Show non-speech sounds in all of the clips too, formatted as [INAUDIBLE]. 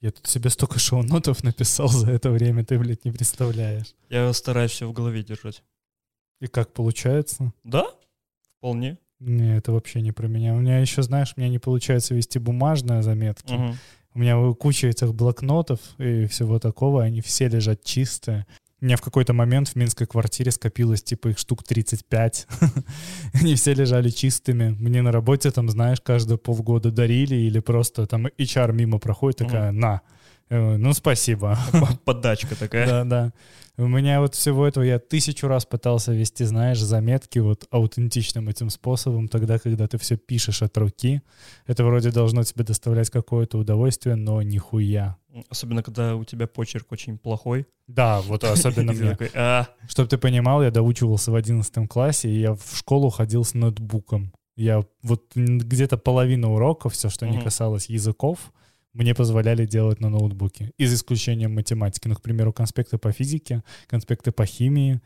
Я тут себе столько шоу-нотов написал за это время, ты, блядь, не представляешь. Я стараюсь все в голове держать. И как получается? Да, вполне. Не, это вообще не про меня. У меня еще, знаешь, у меня не получается вести бумажные заметки. Мгм. У меня куча этих блокнотов и всего такого, они все лежат чистые. У меня в какой-то момент в минской квартире скопилось типа их штук 35. [LAUGHS] Они все лежали чистыми. Мне на работе там, знаешь, каждые полгода дарили или просто там HR мимо проходит, такая, на. Э, Ну, спасибо. Поддачка такая. Да, да. У меня вот всего этого я тысячу раз пытался вести, знаешь, заметки вот аутентичным этим способом, тогда, когда ты все пишешь от руки. Это вроде должно тебе доставлять какое-то удовольствие, но нихуя. Особенно, когда у тебя почерк очень плохой. Да, вот особенно [LAUGHS] мне. «А, Чтобы ты понимал, я доучивался в 11 классе, и я в школу ходил с ноутбуком. Я вот где-то половина уроков, все, что не касалось языков, мне позволяли делать на ноутбуке. И за исключением математики. Ну, к примеру, конспекты по физике, конспекты по химии,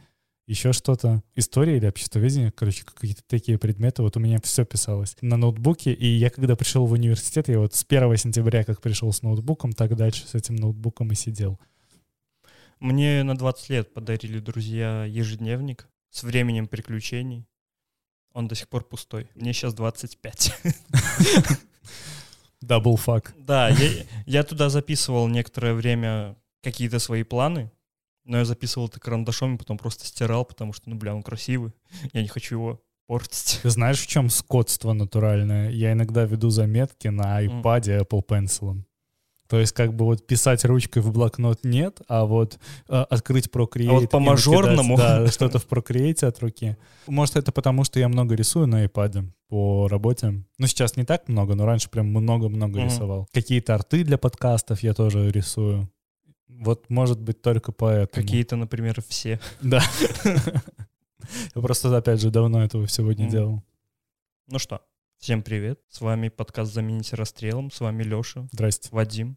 еще что-то. История или обществоведение, короче, какие-то такие предметы. Вот у меня все писалось на ноутбуке. И я когда пришел в университет, я вот с 1 сентября, как пришел с ноутбуком, так дальше с этим ноутбуком и сидел. Мне на 20 лет подарили друзья ежедневник с временем приключений. Он до сих пор пустой. Мне сейчас 25. [LAUGHS] [LAUGHS] Double fuck. Да, я, я туда записывал некоторое время какие-то свои планы, но я записывал это карандашом и потом просто стирал, потому что, ну, бля, он красивый. Я не хочу его портить. Ты знаешь, в чем скотство натуральное? Я иногда веду заметки на iPad Apple Pencil. То есть как бы вот писать ручкой в блокнот нет, а вот э, открыть Procreate А вот и по-мажорному? накидать, да, что-то в Procreate от руки. Может, это потому, что я много рисую на iPad по работе. Ну, сейчас не так много, но раньше прям много-много Мгм. рисовал. Какие-то арты для подкастов я тоже рисую. Вот, может быть, только поэтому. Какие-то, например, все. Да. [LAUGHS] Я просто, опять же, давно этого всего не делал. Ну что, всем привет. С вами подкаст «Замените расстрелом». С вами Леша, Здрасте. Вадим.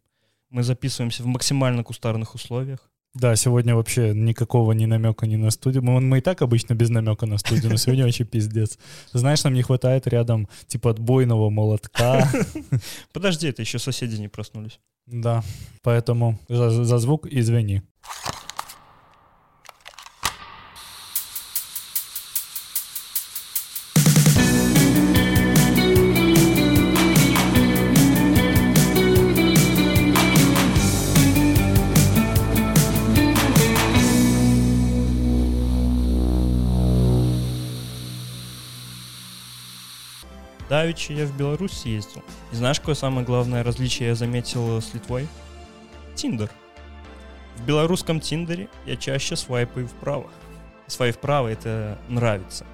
Мы записываемся в максимально кустарных условиях. Да, сегодня вообще никакого ни намека ни на студию. Мы, мы и так обычно без намека на студию, но сегодня вообще пиздец. Знаешь, нам не хватает рядом типа отбойного молотка. [LAUGHS] Подожди, это еще соседи не проснулись. Да, поэтому за, за звук извини. Давичи я в Беларусь съездил. И знаешь, какое самое главное различие я заметил с Литвой? Тиндер. В белорусском Тиндере я чаще свайпаю вправо. Свайп вправо это нравится.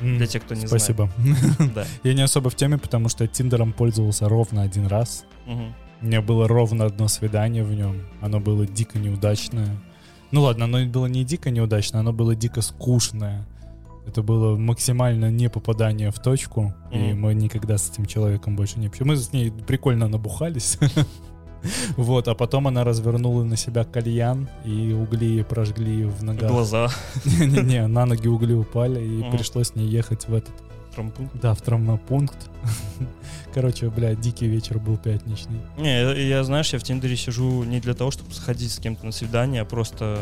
Для тех, кто не Спасибо. знает. [LAUGHS] Да. Я не особо в теме, потому что Тиндером пользовался ровно один раз. У меня было ровно одно свидание в нем. Оно было дико неудачное. Ну ладно, оно было не дико неудачное, оно было дико скучное. Это было максимально не попадание в точку, и Мгм. мы никогда с этим человеком больше не общались. Мы с ней прикольно набухались. [LAUGHS] Вот, а потом она развернула на себя кальян, и угли прожгли в ногах. Глаза. [LAUGHS] Не-не-не, на ноги угли упали, и Мгм. пришлось с ней ехать в этот, Трампункт. да, в травмопункт. [LAUGHS] Короче, бля, дикий вечер был пятничный. Не, я, я, знаешь, я в Тиндере сижу не для того, чтобы сходить с кем-то на свидание, а просто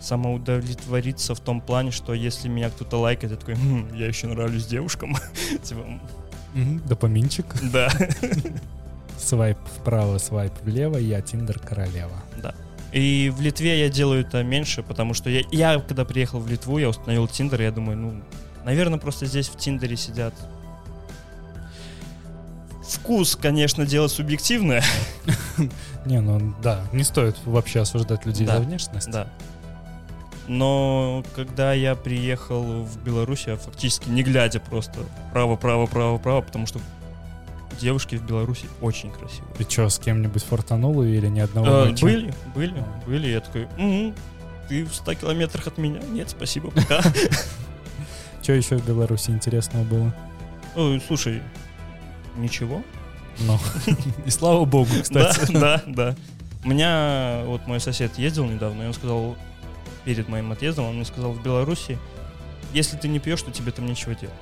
самоудовлетвориться в том плане, что если меня кто-то лайкает, я такой, «Хм, я еще нравлюсь девушкам. [LAUGHS] Типа, Мгм, Допаминчик. [LAUGHS] да. Свайп вправо, свайп влево, я Тиндер королева. И в Литве я делаю это меньше, потому что я, я когда приехал в Литву, я установил Тиндер, я думаю, ну, наверное, просто здесь в Тиндере сидят. Вкус, конечно, дело субъективное. [LAUGHS] Не, ну да, не стоит вообще осуждать людей Да, за внешность. Да. Но когда я приехал в Беларусь, я фактически не глядя просто право, право, право, право, потому что девушки в Беларуси очень красивые. Ты что, с кем-нибудь фортанул или ни одного Э, были, были, были. Я такой, «Мгм, ты в 100 километрах от меня? Нет, спасибо, пока. [LAUGHS] Что еще в Беларуси интересного было? Ой, Слушай, ничего. Ну, [LAUGHS] и слава богу, Да, кстати. да, да. У меня вот мой сосед ездил недавно, и он сказал, перед моим отъездом, он мне сказал, в Беларуси, если ты не пьешь, то тебе там нечего делать.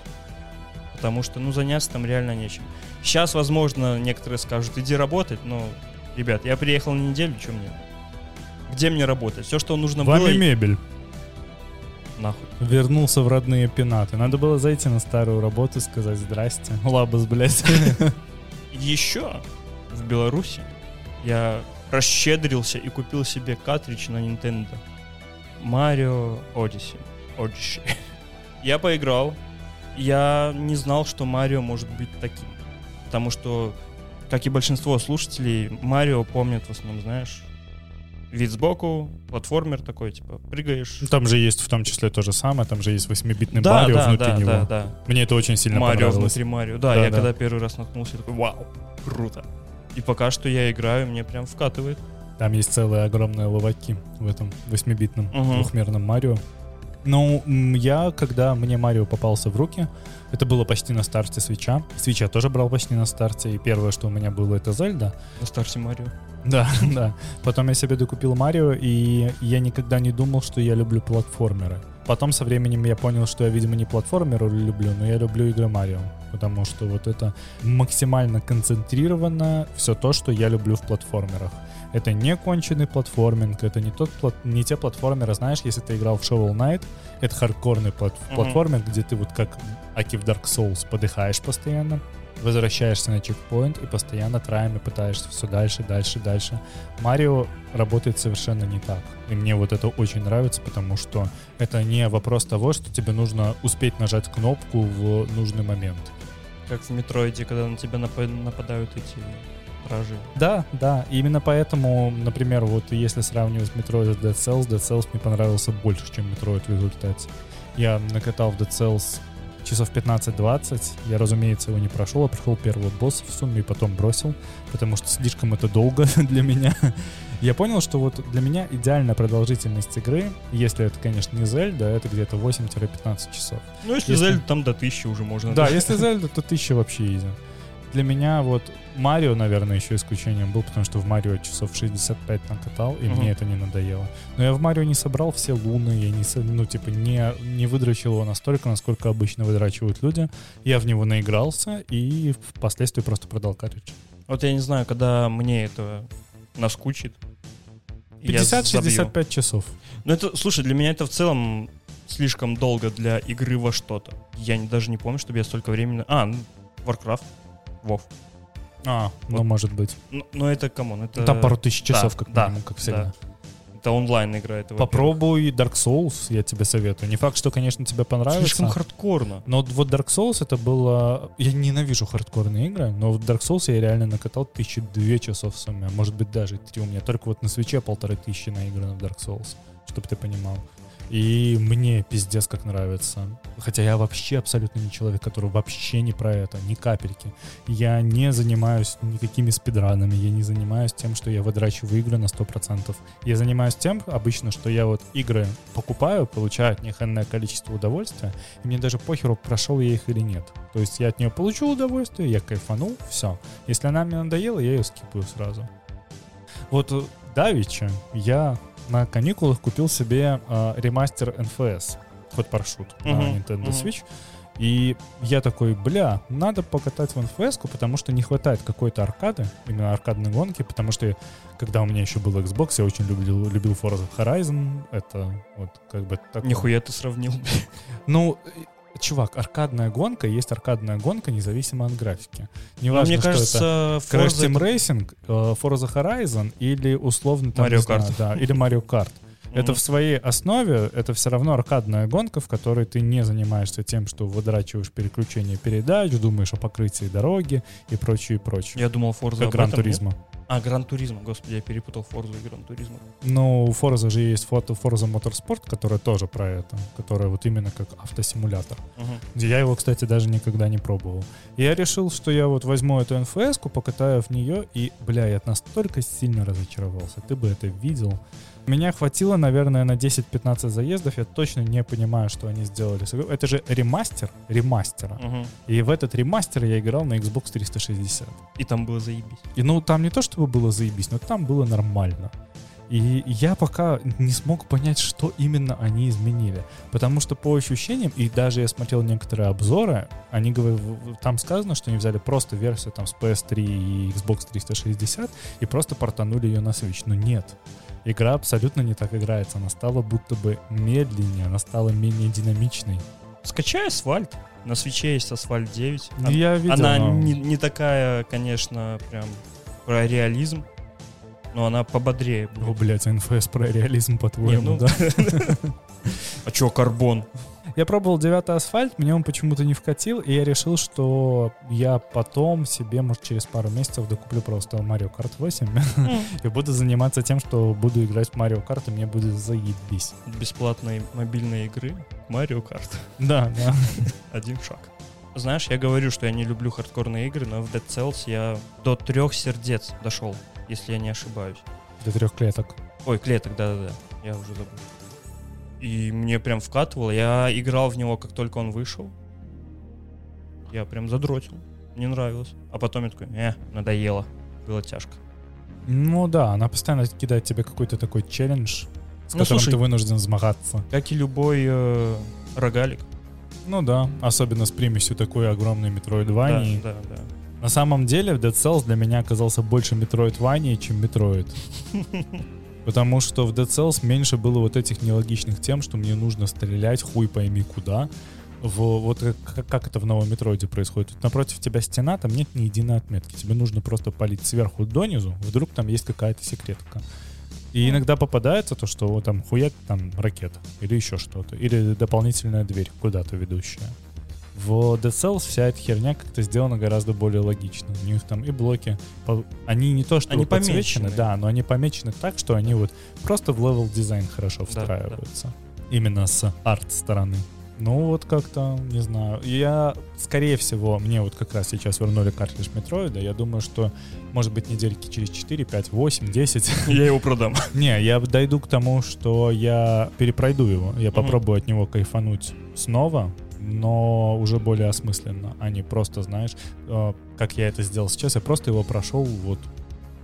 Потому что, ну, заняться там реально нечем. Сейчас, возможно, некоторые скажут, иди работать, но Ребят, я приехал на неделю, что мне? Где мне работать? Все, что нужно Вами было... мебель. Нахуй. Вернулся в родные пенаты. Надо было зайти на старую работу и сказать здрасте. Лабас, блядь. [LAUGHS] Еще в Беларуси я расщедрился и купил себе картридж на Nintendo. Mario Odyssey. Odyssey. Я поиграл. Я не знал, что Марио может быть таким. Потому что, как и большинство слушателей, Марио помнят в основном, знаешь, вид сбоку, платформер такой, типа, прыгаешь. Там же есть в том числе то же самое, там же есть 8-битный Да, Марио да, внутри да, него. да, да. Мне это очень сильно Марио понравилось. внутри Марио. Да, Да, я да. когда первый раз наткнулся, я такой, вау, круто. И пока что я играю, мне прям вкатывает. Там есть целые огромные ловаки в этом 8-битном Мгм. двухмерном Марио. Ну, я, когда мне Марио попался в руки, это было почти на старте свеча. Свич я тоже брал почти на старте, и первое, что у меня было, это Зельда. На старте Марио. Да, [LAUGHS] да. Потом я себе докупил Марио, и я никогда не думал, что я люблю платформеры. Потом со временем я понял, что я, видимо, не платформеры люблю, но я люблю игры Марио. Потому что вот это максимально концентрировано все то, что я люблю в платформерах. Это не конченый платформинг, это не, тот плат- не те платформеры, знаешь, если ты играл в Shovel Knight, это хардкорный плат- Мгм. платформинг, где ты вот как Аки в Dark Souls подыхаешь постоянно, возвращаешься на чекпоинт и постоянно траями пытаешься все дальше, дальше, дальше. Марио работает совершенно не так. И мне вот это очень нравится, потому что это не вопрос того, что тебе нужно успеть нажать кнопку в нужный момент. Как в Метроиде, когда на тебя напа- нападают эти вражи. Да, да. И именно поэтому, например, вот если сравнивать Metroid с Dead Cells, Dead Cells мне понравился больше, чем Metroid в результате. Я накатал в Dead Cells часов 15-20. Я, разумеется, его не прошел, а прошел первого босса в сумме и потом бросил, потому что слишком это долго [LAUGHS] для меня. Я понял, что вот для меня идеальная продолжительность игры, если это, конечно, не Зельда, это где-то 8-15 часов. Ну, если, Если- Зельда, там до тысячи уже можно. Да, если Зельда, то тысяча вообще изи. Для меня вот Марио, наверное, еще исключением был, потому что в Марио часов 65 накатал, и Мгм. мне это не надоело. Но я в Марио не собрал все луны, я не, ну, типа, не, не выдрачил его настолько, насколько обычно выдрачивают люди. Я в него наигрался и впоследствии просто продал картридж. Вот я не знаю, когда мне это наскучит. я забью. 50-65 часов. Ну это, слушай, для меня это в целом слишком долго для игры во что-то. Я не- даже не помню, чтобы я столько времени... А, ну, Warcraft, WoW. А, ну, Вот. может быть. Но, но это, come on, это... Там пару тысяч да, часов, как да, минимум, как всегда. да. Это онлайн игра. Это. Попробуй Dark Souls, я тебе советую. Не факт, что, конечно, тебе понравится. Слишком хардкорно. Но вот Dark Souls это было... Я ненавижу хардкорные игры, но в Dark Souls я реально накатал тысячи две часов в сумме. Может быть, даже три у меня. Только вот на свече полторы тысячи наиграно в Dark Souls, чтобы ты понимал. И мне пиздец как нравится. Хотя я вообще абсолютно не человек, который вообще не про это, ни капельки. Я не занимаюсь никакими спидранами, я не занимаюсь тем, что я выдрачиваю игры на 100%. Я занимаюсь тем обычно, что я вот игры покупаю, получаю от них энное количество удовольствия, и мне даже похеру, прошел я их или нет. То есть я от нее получил удовольствие, я кайфанул, все. Если она мне надоела, я ее скипаю сразу. Вот э, давеча я на каникулах купил себе э, ремастер NFS, ход парашют на Мгм, Nintendo мгм. Switch. И я такой, бля, надо покатать в NFS, потому что не хватает какой-то аркады, именно аркадной гонки, потому что когда у меня еще был Xbox, я очень любил, любил Forza Horizon, это вот как бы такое. Нихуя ты сравнил. [LAUGHS] Ну, чувак, аркадная гонка есть аркадная гонка, независимо от графики. Но Неважно, мне что это кажется, Crash Forza Team Racing, э, Forza Horizon или условно там, Mario не знаю, Kart. да, или Mario Kart. [LAUGHS] Это в своей основе, это все равно аркадная гонка, в которой ты не занимаешься тем, что выдрачиваешь переключение передач, думаешь о покрытии дороги и прочее, и прочее. Я думал, Forza Как Gran Turismo. А, Gran Turismo, господи, я перепутал Forza и Gran Turismo. Ну, у Forza же есть фото Forza Motorsport, которая тоже про это, которая вот именно как автосимулятор. Я его, кстати, даже никогда не пробовал. Я решил, что я вот возьму эту NFS ку, покатаю в нее, и, бля, я настолько сильно разочаровался. Ты бы это видел. Меня хватило, наверное, на 10-15 заездов. Я точно не понимаю, что они сделали. Это же ремастер ремастера. Мгм. И в этот ремастер я играл на Xbox 360. И там было заебись. И ну там не то чтобы было заебись, но там было нормально. И я пока не смог понять, что именно они изменили. Потому что по ощущениям, и даже я смотрел некоторые обзоры, они говорят, там сказано, что они взяли просто версию там с PS3 и Xbox 360 и просто портанули ее на Switch. Но нет. Игра абсолютно не так играется. Она стала будто бы медленнее, она стала менее динамичной. Скачай асфальт. На свече есть асфальт 9. Ну, я видел, она но- не, не такая, конечно, прям про реализм, но она пободрее О, будет. блядь, НФС про реализм, по-твоему, Не, ну- да? [LAUGHS] А чё, карбон? Я пробовал девятый асфальт, мне он почему-то не вкатил, и я решил, что я потом себе, может, через пару месяцев докуплю просто Mario Kart 8 и буду заниматься тем, что буду играть в Mario Kart, и мне будет заебись. Бесплатной мобильной игры Марио Карт. Да, да. [LAUGHS] Один шаг. Знаешь, я говорю, что я не люблю хардкорные игры, но в Dead Cells я до трех сердец дошел, если я не ошибаюсь. До трех клеток. Ой, клеток, да-да-да, я уже забыл. И мне прям вкатывало. Я играл в него, как только он вышел. Я прям задротил. Мне нравилось. А потом я такой, э, надоело. Было тяжко. Ну да, она постоянно кидает тебе какой-то такой челлендж, с Ну, которым слушай- ты вынужден взмагаться. Как и любой э, рогалик. Ну да, особенно с примесью такой огромной Да, метроидвании. да, да. На самом деле Dead Cells для меня оказался больше метроидвании, чем метроид. [LAUGHS] Потому что в Dead Cells меньше было вот этих нелогичных тем, что мне нужно стрелять хуй пойми куда. В, вот как, как это в новом метроиде происходит. Тут напротив тебя стена, там нет ни единой отметки. Тебе нужно просто палить сверху донизу, вдруг там есть какая-то секретка. И иногда попадается то, что вот там хуяк там ракета или еще что-то. Или дополнительная дверь куда-то ведущая. В Dead Cells вся эта херня как-то сделана гораздо более логично. У них там и блоки, они не то, что Они подсвечены, помечены. да, но они помечены так, что они вот просто в level design хорошо Да, встраиваются. Именно с арт-стороны. Ну вот как-то, не знаю. Я, скорее всего, мне вот как раз сейчас вернули картридж Метроида. Я думаю, что, может быть, недельки через 4, 5, 8, 10 Я его продам. [LAUGHS] не, я дойду к тому, что я перепройду его. Я попробую от него кайфануть снова, но уже более осмысленно, а не просто, знаешь, э, как я это сделал сейчас. Я просто его прошел, вот,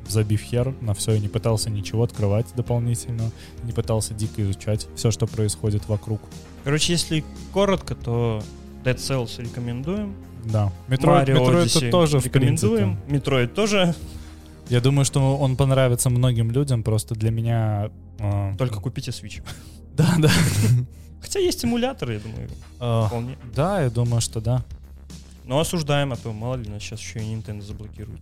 забив хер на все, и не пытался ничего открывать дополнительно, не пытался дико изучать все, что происходит вокруг. Короче, если коротко, то Dead Cells рекомендуем. Да. Метроид, Метроид это тоже, рекомендуем. Метроид тоже. Я думаю, что он понравится многим людям, просто для меня... э, Только купите Switch. Да, да. [LAUGHS] Хотя есть эмуляторы, я думаю, Э, вполне. Да, я думаю, что да. Но осуждаем, а то мало ли нас сейчас еще и Nintendo заблокирует.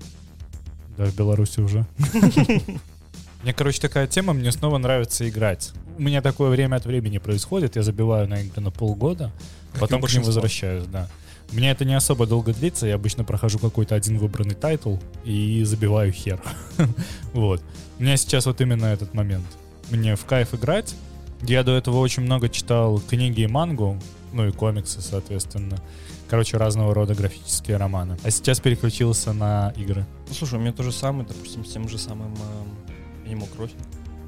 Да, в Беларуси уже. [LAUGHS] Мне, короче, такая тема, мне снова нравится играть. У меня такое время от времени происходит, я забиваю на игры на полгода, Как потом к ним возвращаюсь, да. У меня это не особо долго длится, я обычно прохожу какой-то один выбранный тайтл и забиваю хер. [LAUGHS] Вот. У меня сейчас вот именно этот момент. Мне в кайф играть. Я до этого очень много читал книги и мангу, ну и комиксы, соответственно. Короче, разного рода графические романы. А сейчас переключился на игры. Ну, слушай, у меня то же самое, допустим, с тем же самым эм, Animal Crossing.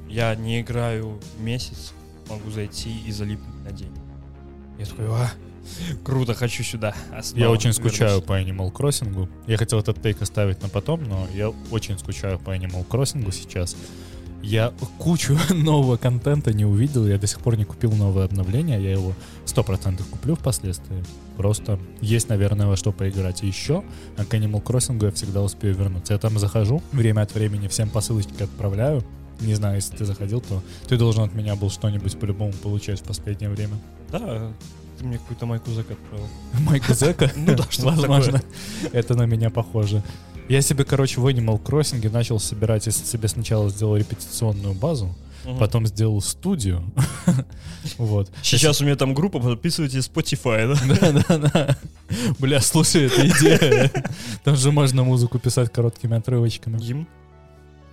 Я не играю месяц, могу зайти и залипнуть на день. Я такой, а, круто, хочу сюда. А Я очень скучаю вернусь. по Animal Crossing. Я хотел этот тейк оставить на потом, но я очень скучаю по Animal Crossing сейчас. Я кучу [LAUGHS] нового контента не увидел, я до сих пор не купил новое обновление, я его 100% куплю впоследствии. Просто есть, наверное, во что поиграть еще, а к Animal Crossing я всегда успею вернуться. Я там захожу, время от времени всем посылочки отправляю. Не знаю, если ты заходил, то ты должен от меня был что-нибудь по-любому получать в последнее время. Да, ты мне какую-то майку зэк отправил. [LAUGHS] Майка Зека? Ну да, что-то Возможно. Это на меня похоже. Я себе, короче, в Animal Crossing начал собирать, я себе сначала сделал репетиционную базу, Мгм. потом сделал студию. [LAUGHS] Вот. Сейчас у меня там группа, подписывайтесь Spotify, да? [LAUGHS] Да-да-да. Бля, слушай, это идея. Там же можно музыку писать короткими отрывочками. Гимн.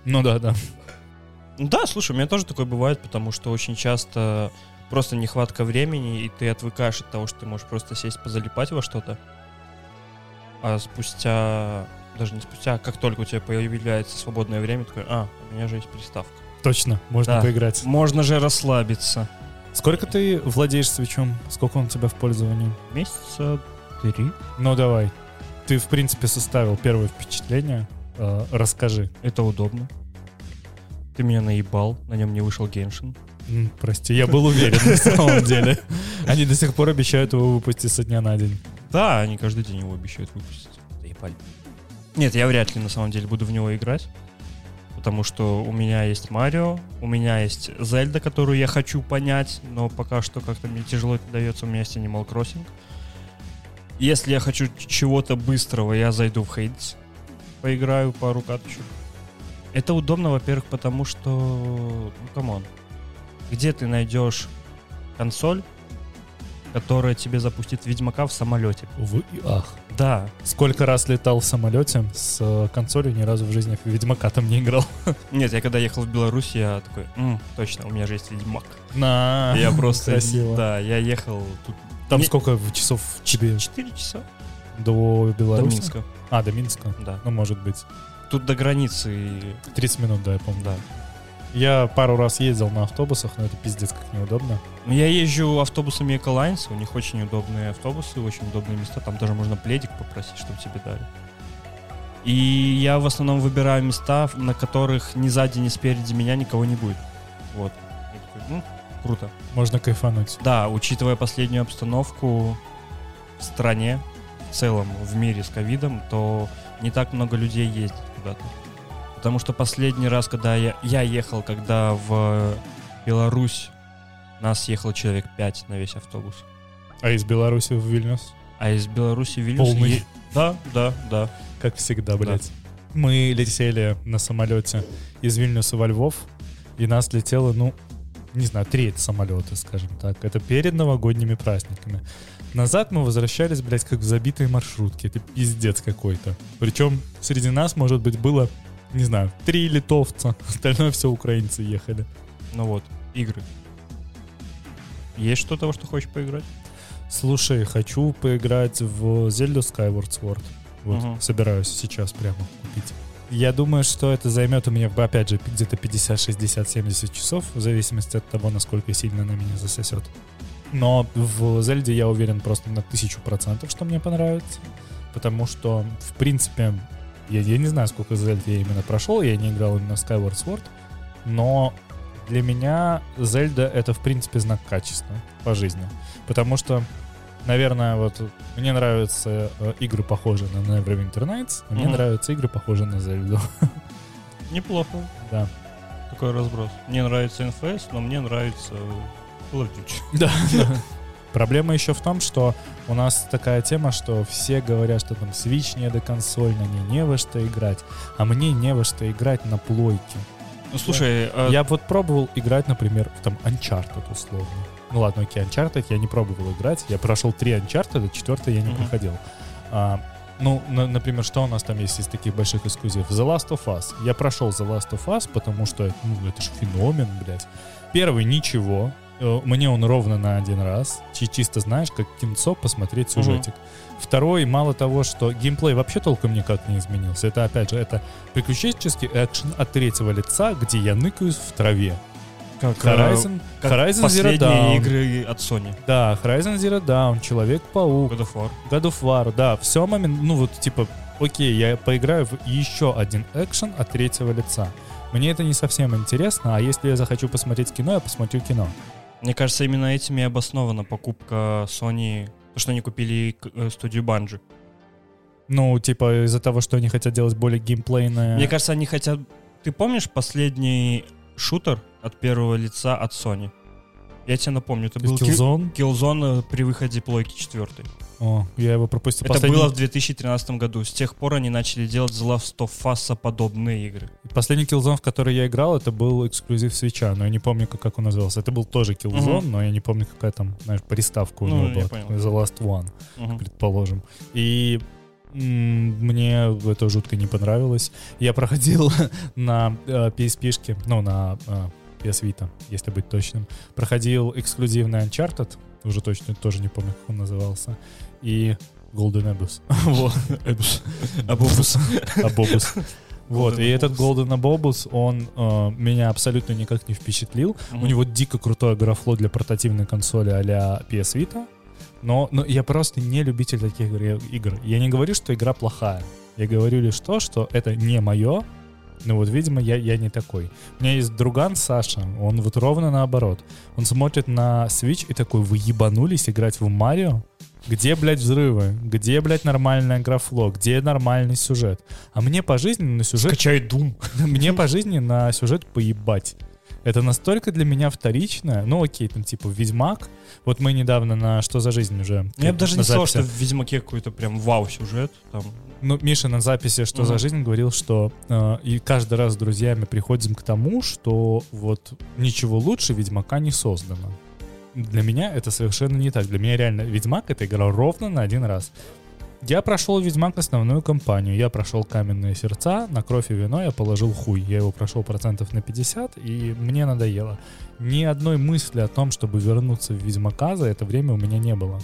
Ну да, да. Ну Да, слушай, у меня тоже такое бывает, потому что очень часто просто нехватка времени, и ты отвыкаешь от того, что ты можешь просто сесть позалипать во что-то. А спустя, даже не спустя, как только у тебя появляется свободное время, такой, а, у меня же есть приставка. Точно, можно Да. поиграть. Можно же расслабиться. Сколько ты владеешь свечом? Сколько он у тебя в пользовании? Месяца три. Ну давай. Ты, в принципе, составил первое впечатление. Э, Расскажи. Это удобно. Ты меня наебал, на нем не вышел Геншин. Прости, я был уверен на самом деле. Они до сих пор обещают его выпустить со дня на день. Да, они каждый день его обещают выпустить. Заебали. Нет, я вряд ли на самом деле буду в него играть. Потому что у меня есть Марио, у меня есть Зельда, которую я хочу понять, но пока что как-то мне тяжело это дается, у меня есть Animal Crossing. Если я хочу чего-то быстрого, я зайду в Hades, поиграю пару каточек. Это удобно, во-первых, потому что, ну, come on, где ты найдешь консоль, которая тебе запустит Ведьмака в самолете? В- Ах. Да, Сколько раз летал в самолете с э, консолью, ни разу в жизни Ведьмака там не играл. [LAUGHS] Нет, я когда ехал в Беларусь, я такой, «М, точно, у меня же есть Ведьмак. На. я просто, красиво. да, я ехал тут Там Не- сколько часов тебе 4 часа до до Беларуси? Минска. А, до Минска. Да. Ну, может быть. Тут до границы, 30 минут, да, я помню. да. Я пару раз ездил на автобусах, но это пиздец как неудобно. Ну, Я езжу автобусами Эколайнс, у них очень удобные автобусы, очень удобные места, там даже можно пледик попросить, чтобы тебе дали. И я в основном выбираю места, на которых ни сзади, ни спереди меня никого не будет. Вот. Такой, ну, круто. Можно кайфануть. Да, учитывая последнюю обстановку в стране, в целом в мире с ковидом, то не так много людей ездит куда-то. Потому что последний раз, когда я, я ехал, когда в Беларусь, нас ехало человек 5 на весь автобус. А из Беларуси в Вильнюс? А из Беларуси в Вильнюс... Полный. е- Да, да, да. Как всегда, блядь. Мы летели на самолете из Вильнюса во Львов, и нас летело, ну, не знаю, треть самолета, скажем так. Это перед новогодними праздниками. Назад мы возвращались, блядь, как в забитые маршрутки. Это пиздец какой-то. Причем среди нас, может быть, было, не знаю, три литовца. [LAUGHS] Остальное все украинцы ехали. Ну вот, игры. Есть что-то, во что хочешь поиграть? Слушай, хочу поиграть в Zelda Skyward Sword. Вот, Мгм. собираюсь сейчас прямо купить. Я думаю, что это займет у меня, опять же, где-то 50, 60, 70 часов, в зависимости от того, насколько сильно на меня засосет. Но в Зельде я уверен просто на тысячу процентов, что мне понравится. Потому что, в принципе, я, я не знаю, сколько Зельд я именно прошел, я не играл именно в Skyward Sword, но для меня Зельда — это, в принципе, знак качества по жизни. Потому что, наверное, вот мне нравятся э, игры, похожие на Neverwinter Nights, а мне Мгм. нравятся игры, похожие на Зельду. [LAUGHS] Неплохо. Да. Такой разброс. Мне нравится NFS, но мне нравится Call Duty. Да. [LAUGHS] Проблема еще в том, что у нас такая тема, что все говорят, что там Switch не до консоль, на ней не во что играть, а мне не во что играть на плойке. Ну, слушай, а Я вот пробовал играть, например, в там Uncharted условно. Ну ладно, окей, Uncharted я не пробовал играть. Я прошел три Uncharted, четвертый я не Мгм. проходил. А, ну, на- например, что у нас там есть из таких больших эксклюзивов? The Last of Us. Я прошел The Last of Us, потому что, ну, это же феномен, блядь. Первый ничего. Э, Мне он ровно на один раз. Чи- Чисто, знаешь, как кинцо посмотреть сюжетик. Второй, мало того, что геймплей вообще толком никак не изменился. Это, опять же, это приключенческий экшен от третьего лица, где я ныкаюсь в траве. как, Horizon, э, как Horizon Zero Dawn. игры от Sony. Да, Horizon Zero Dawn, Человек-паук, God of War. God of War, да, все момент, ну вот типа, окей, я поиграю в еще один экшен от третьего лица. Мне это не совсем интересно, а если я захочу посмотреть кино, я посмотрю кино. Мне кажется, именно этим и обоснована покупка Sony, то, что они купили э, студию Bungie. Ну, типа, из-за того, что они хотят делать более геймплейное... Мне кажется, они хотят... Ты помнишь последний шутер от первого лица от Sony? Я тебе напомню, это был Kill- Killzone? Killzone при выходе плойки 4. О, я его пропустил. Это Последний- было в 2013 году. С тех пор они начали делать The Last of Us подобные игры. Последний Killzone, в который я играл, это был эксклюзив свеча, но я не помню, как, он назывался. Это был тоже Killzone, Мгм. но я не помню, какая там, знаешь, приставка у Ну, него была. понял. The Last One. Мгм. предположим. И мне это жутко не понравилось. Я проходил [LAUGHS] на э, PSP-шке, ну, на э, PS Vita, если быть точным. Проходил эксклюзивный Uncharted, уже точно тоже не помню, как он назывался, и Golden Abyss. [LAUGHS] Вот. Abyss. Абобус. Абобус. Вот, и Golden этот Abobus. Golden Abobus, он э, меня абсолютно никак не впечатлил. У него дико крутое графло для портативной консоли а-ля PS Vita. Но, но я просто не любитель таких игр- игр. Я не говорю, что игра плохая. Я говорю лишь то, что это не мое. Ну вот, видимо, я, я не такой. У меня есть друган Саша, он вот ровно наоборот. Он смотрит на Switch и такой, вы ебанулись играть в Марио? Где, блядь, взрывы? Где, блядь, нормальное графло? Где нормальный сюжет? А мне по жизни на сюжет... Скачай Doom. [LAUGHS] Мне по жизни на сюжет поебать. Это настолько для меня вторично. Ну окей, там типа Ведьмак. Вот мы недавно на «Что за жизнь» уже... Я бы даже не сказал, что в Ведьмаке какой-то прям вау-сюжет. Там. Ну, Миша на записи «Что за жизнь» говорил, что э, и каждый раз с друзьями приходим к тому, что вот ничего лучше Ведьмака не создано. Для меня это совершенно не так. Для меня реально Ведьмак — это игра ровно на один раз. Я прошел Ведьмак основную кампанию. Я прошел Каменные сердца, на кровь и вино я положил хуй. Я его прошел процентов на 50, и мне надоело. Ни одной мысли о том, чтобы вернуться в Ведьмака за это время у меня не было.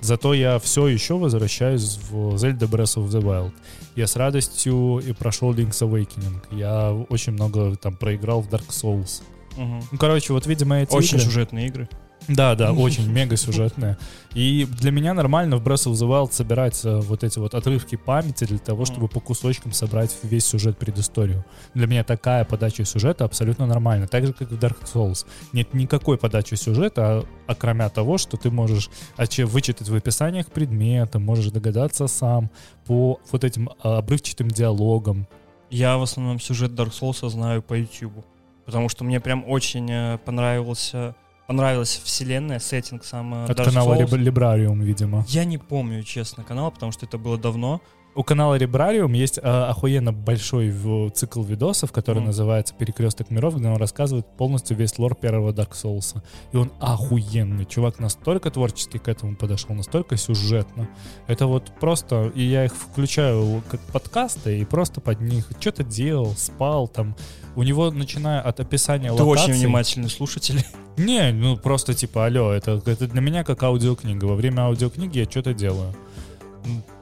Зато я все еще возвращаюсь в Zelda Breath of the Wild. Я с радостью и прошел Link's Awakening. Я очень много там проиграл в Dark Souls. Мгм. Ну, короче, вот, видимо, эти Очень игры- сюжетные игры. Да, да, [LAUGHS] очень мега сюжетная. И для меня нормально в Breath of the Wild собирать э, вот эти вот отрывки памяти для того, чтобы по кусочкам собрать весь сюжет предысторию. Для меня такая подача сюжета абсолютно нормальна. Так же, как и в Dark Souls. Нет никакой подачи сюжета, а, окромя того, что ты можешь вычитать в описаниях предмета, можешь догадаться сам по вот этим а, обрывчатым диалогам. Я в основном сюжет Dark Souls знаю по YouTube. Потому что мне прям очень э, понравился, понравилась вселенная, сеттинг сам э, От Dark канала Souls. Видимо. Я не помню, честно, канал, потому что это было давно. У канала Librarium есть а, охуенно большой в- цикл видосов, который Мгм. называется «Перекресток миров», где он рассказывает полностью весь лор первого Dark Souls. И он охуенный. Чувак настолько творчески к этому подошел, настолько сюжетно. Это вот просто... И я их включаю как подкасты и просто под них что-то делал, спал там. У него, начиная от описания Ты локаций... очень внимательный слушатель. Не, ну просто типа, алло, это, это для меня как аудиокнига. Во время аудиокниги я что-то делаю.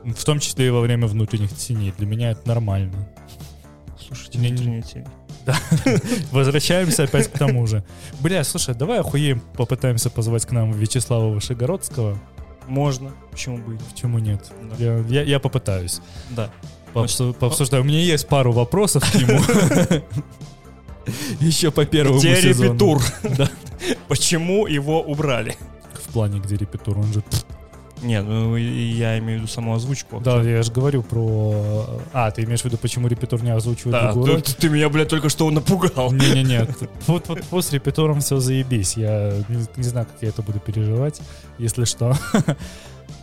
В том числе и во время внутренних теней. Для меня это нормально. Слушайте, Не- внутренние тени. [LAUGHS] Возвращаемся опять к тому же. Бля, слушай, давай охуеем, попытаемся позвать к нам Вячеслава Вышегородского. Можно, почему бы. Почему нет? Да. Я, я- я попытаюсь. Да. Пообсу- пообсуждаю. У меня есть пару вопросов к нему. Еще по первому Где сезону. репетур? Да. Почему его убрали? В плане, где репетур, он же... Не, ну я имею в виду саму озвучку. Да, я же говорю про... А, ты имеешь в виду, почему репетур не озвучивает Да, другую ты, роль? ты меня, блядь, только что напугал. Не-не-не, вот, вот, вот с репетуром все заебись. Я не, не знаю, как я это буду переживать, если что.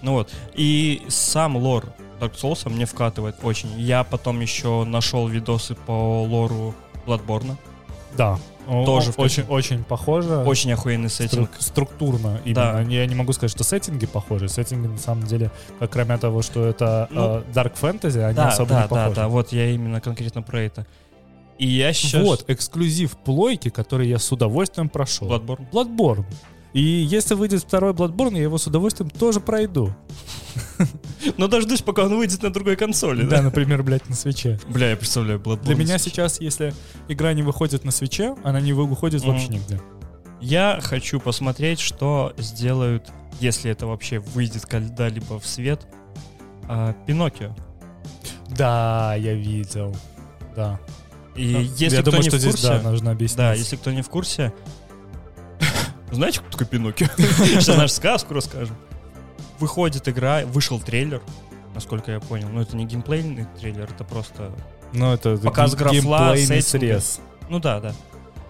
Ну вот. И сам лор Dark Souls мне вкатывает очень. Я потом еще нашел видосы по лору Bloodborne. Да. Тоже очень, очень похоже. Очень охуенный сеттинг. Стру- структурно Да. именно. Я не могу сказать, что сеттинги похожи. Сеттинги, на самом деле, кроме того, что это Ну, э, Dark Fantasy, они Да, особо да, не да, похожи. да, вот я именно конкретно про это. И я сейчас... Вот, эксклюзив плойки, который я с удовольствием прошел. Bloodborne. Bloodborne. И если выйдет второй Bloodborne, я его с удовольствием тоже пройду. Но дождусь, пока он выйдет на другой консоли, Да, да? например, блядь, на свече. Бля, я представляю Bloodborne. Для меня сейчас, если игра не выходит на свече, она не вы- выходит вообще нигде. Я хочу посмотреть, что сделают, если это вообще выйдет когда-либо в свет, а, Пиноккио. Да, я видел. Да. И если я кто думаю, не что в здесь, курсе, да, нужно объяснить. да, если кто не в курсе, знаете, кто такой Пиноккио? [LAUGHS] Сейчас нашу сказку расскажем. Выходит игра, вышел трейлер, насколько я понял. Но это не геймплейный трейлер, это просто... Ну, это Показ графона, срез. Ну да, да.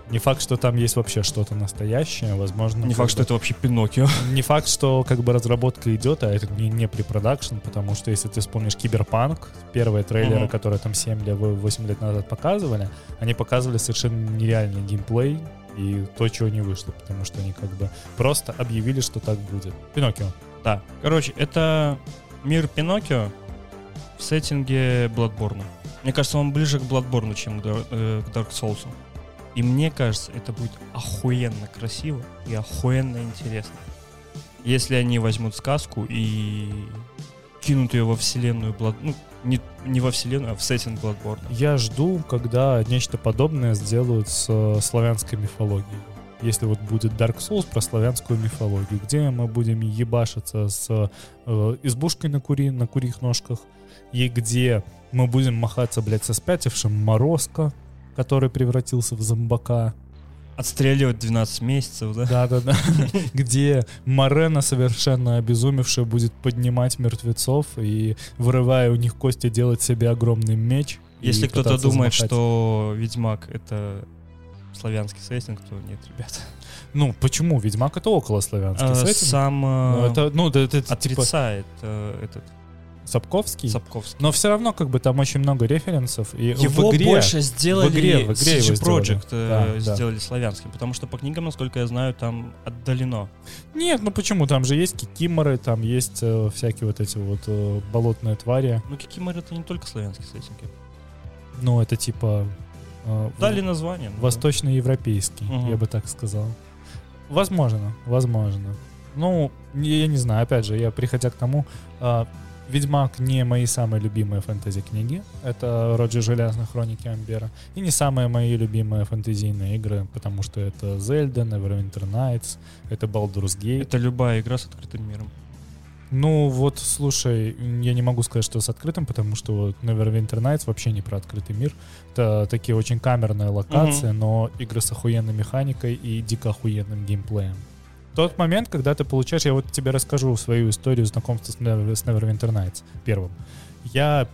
Не факт, что там есть вообще что-то настоящее, возможно. Не факт, что это вообще Пиноккио. [LAUGHS] Не факт, что как бы разработка идет, а это не, не препродакшн, потому что если ты вспомнишь Киберпанк, первые трейлеры, Мгм. которые там 7 или 8 лет назад показывали, они показывали совершенно нереальный геймплей и то, чего не вышло, потому что они как бы просто объявили, что так будет. Пиноккио. Да. Короче, это мир Пиноккио в сеттинге Bloodborne. Мне кажется, он ближе к Bloodborne, чем к Дар- э, Dark Souls. И мне кажется, это будет охуенно красиво и охуенно интересно. Если они возьмут сказку и кинут ее во вселенную Blood... Ну, не, не во вселенную, а в сеттинг Bloodborne. Я жду, когда нечто подобное сделают с э, славянской мифологией. если вот будет Dark Souls про славянскую мифологию, где мы будем ебашиться с э, избушкой на, кури, на курьих ножках, и где мы будем махаться, блядь, со спятившим Морозко, который превратился в зомбака. Отстреливать 12 месяцев, да? Да-да-да. [LAUGHS] Где Марена, совершенно обезумевшая, будет поднимать мертвецов и, вырывая у них кости, делать себе огромный меч. Если кто-то думает, замахать. что Ведьмак это славянский сеттинг, то нет, ребят. Ну, почему? Ведьмак — это околославянский А, сеттинг. Сам Ну, э, это, ну, да, это, типа отрицает э, этот Сапковский. Сапковский. Но все равно, как бы, там очень много референсов. И Его в игре, больше сделали, в игре- в игре CG его сделали. Project э, Да, да. сделали славянским, потому что по книгам, насколько я знаю, там отдалено. Нет, ну почему? Там же есть кикиморы, там есть э, всякие вот эти вот э, болотные твари. Ну, Кикимор это не только славянский сеттинг. Ну, это типа... э, Дали название. ну, Восточноевропейский, Мгм. я бы так сказал. Возможно, возможно. Ну, я не знаю, опять же, я приходя к тому, а, Ведьмак не мои самые любимые фэнтези-книги. Это Роджер Железных Хроники Амбера. И не самые мои любимые фэнтезийные игры, потому что это Zelda, Neverwinter Nights, это Baldur's Gate. Это любая игра с открытым миром. Ну вот, слушай, я не могу сказать, что с открытым, потому что вот Neverwinter Nights вообще не про открытый мир. Это такие очень камерные локации, но игры с охуенной механикой и дико охуенным геймплеем. Тот момент, когда ты получаешь, я вот тебе расскажу свою историю знакомства с, Never- с Neverwinter Nights первым. Я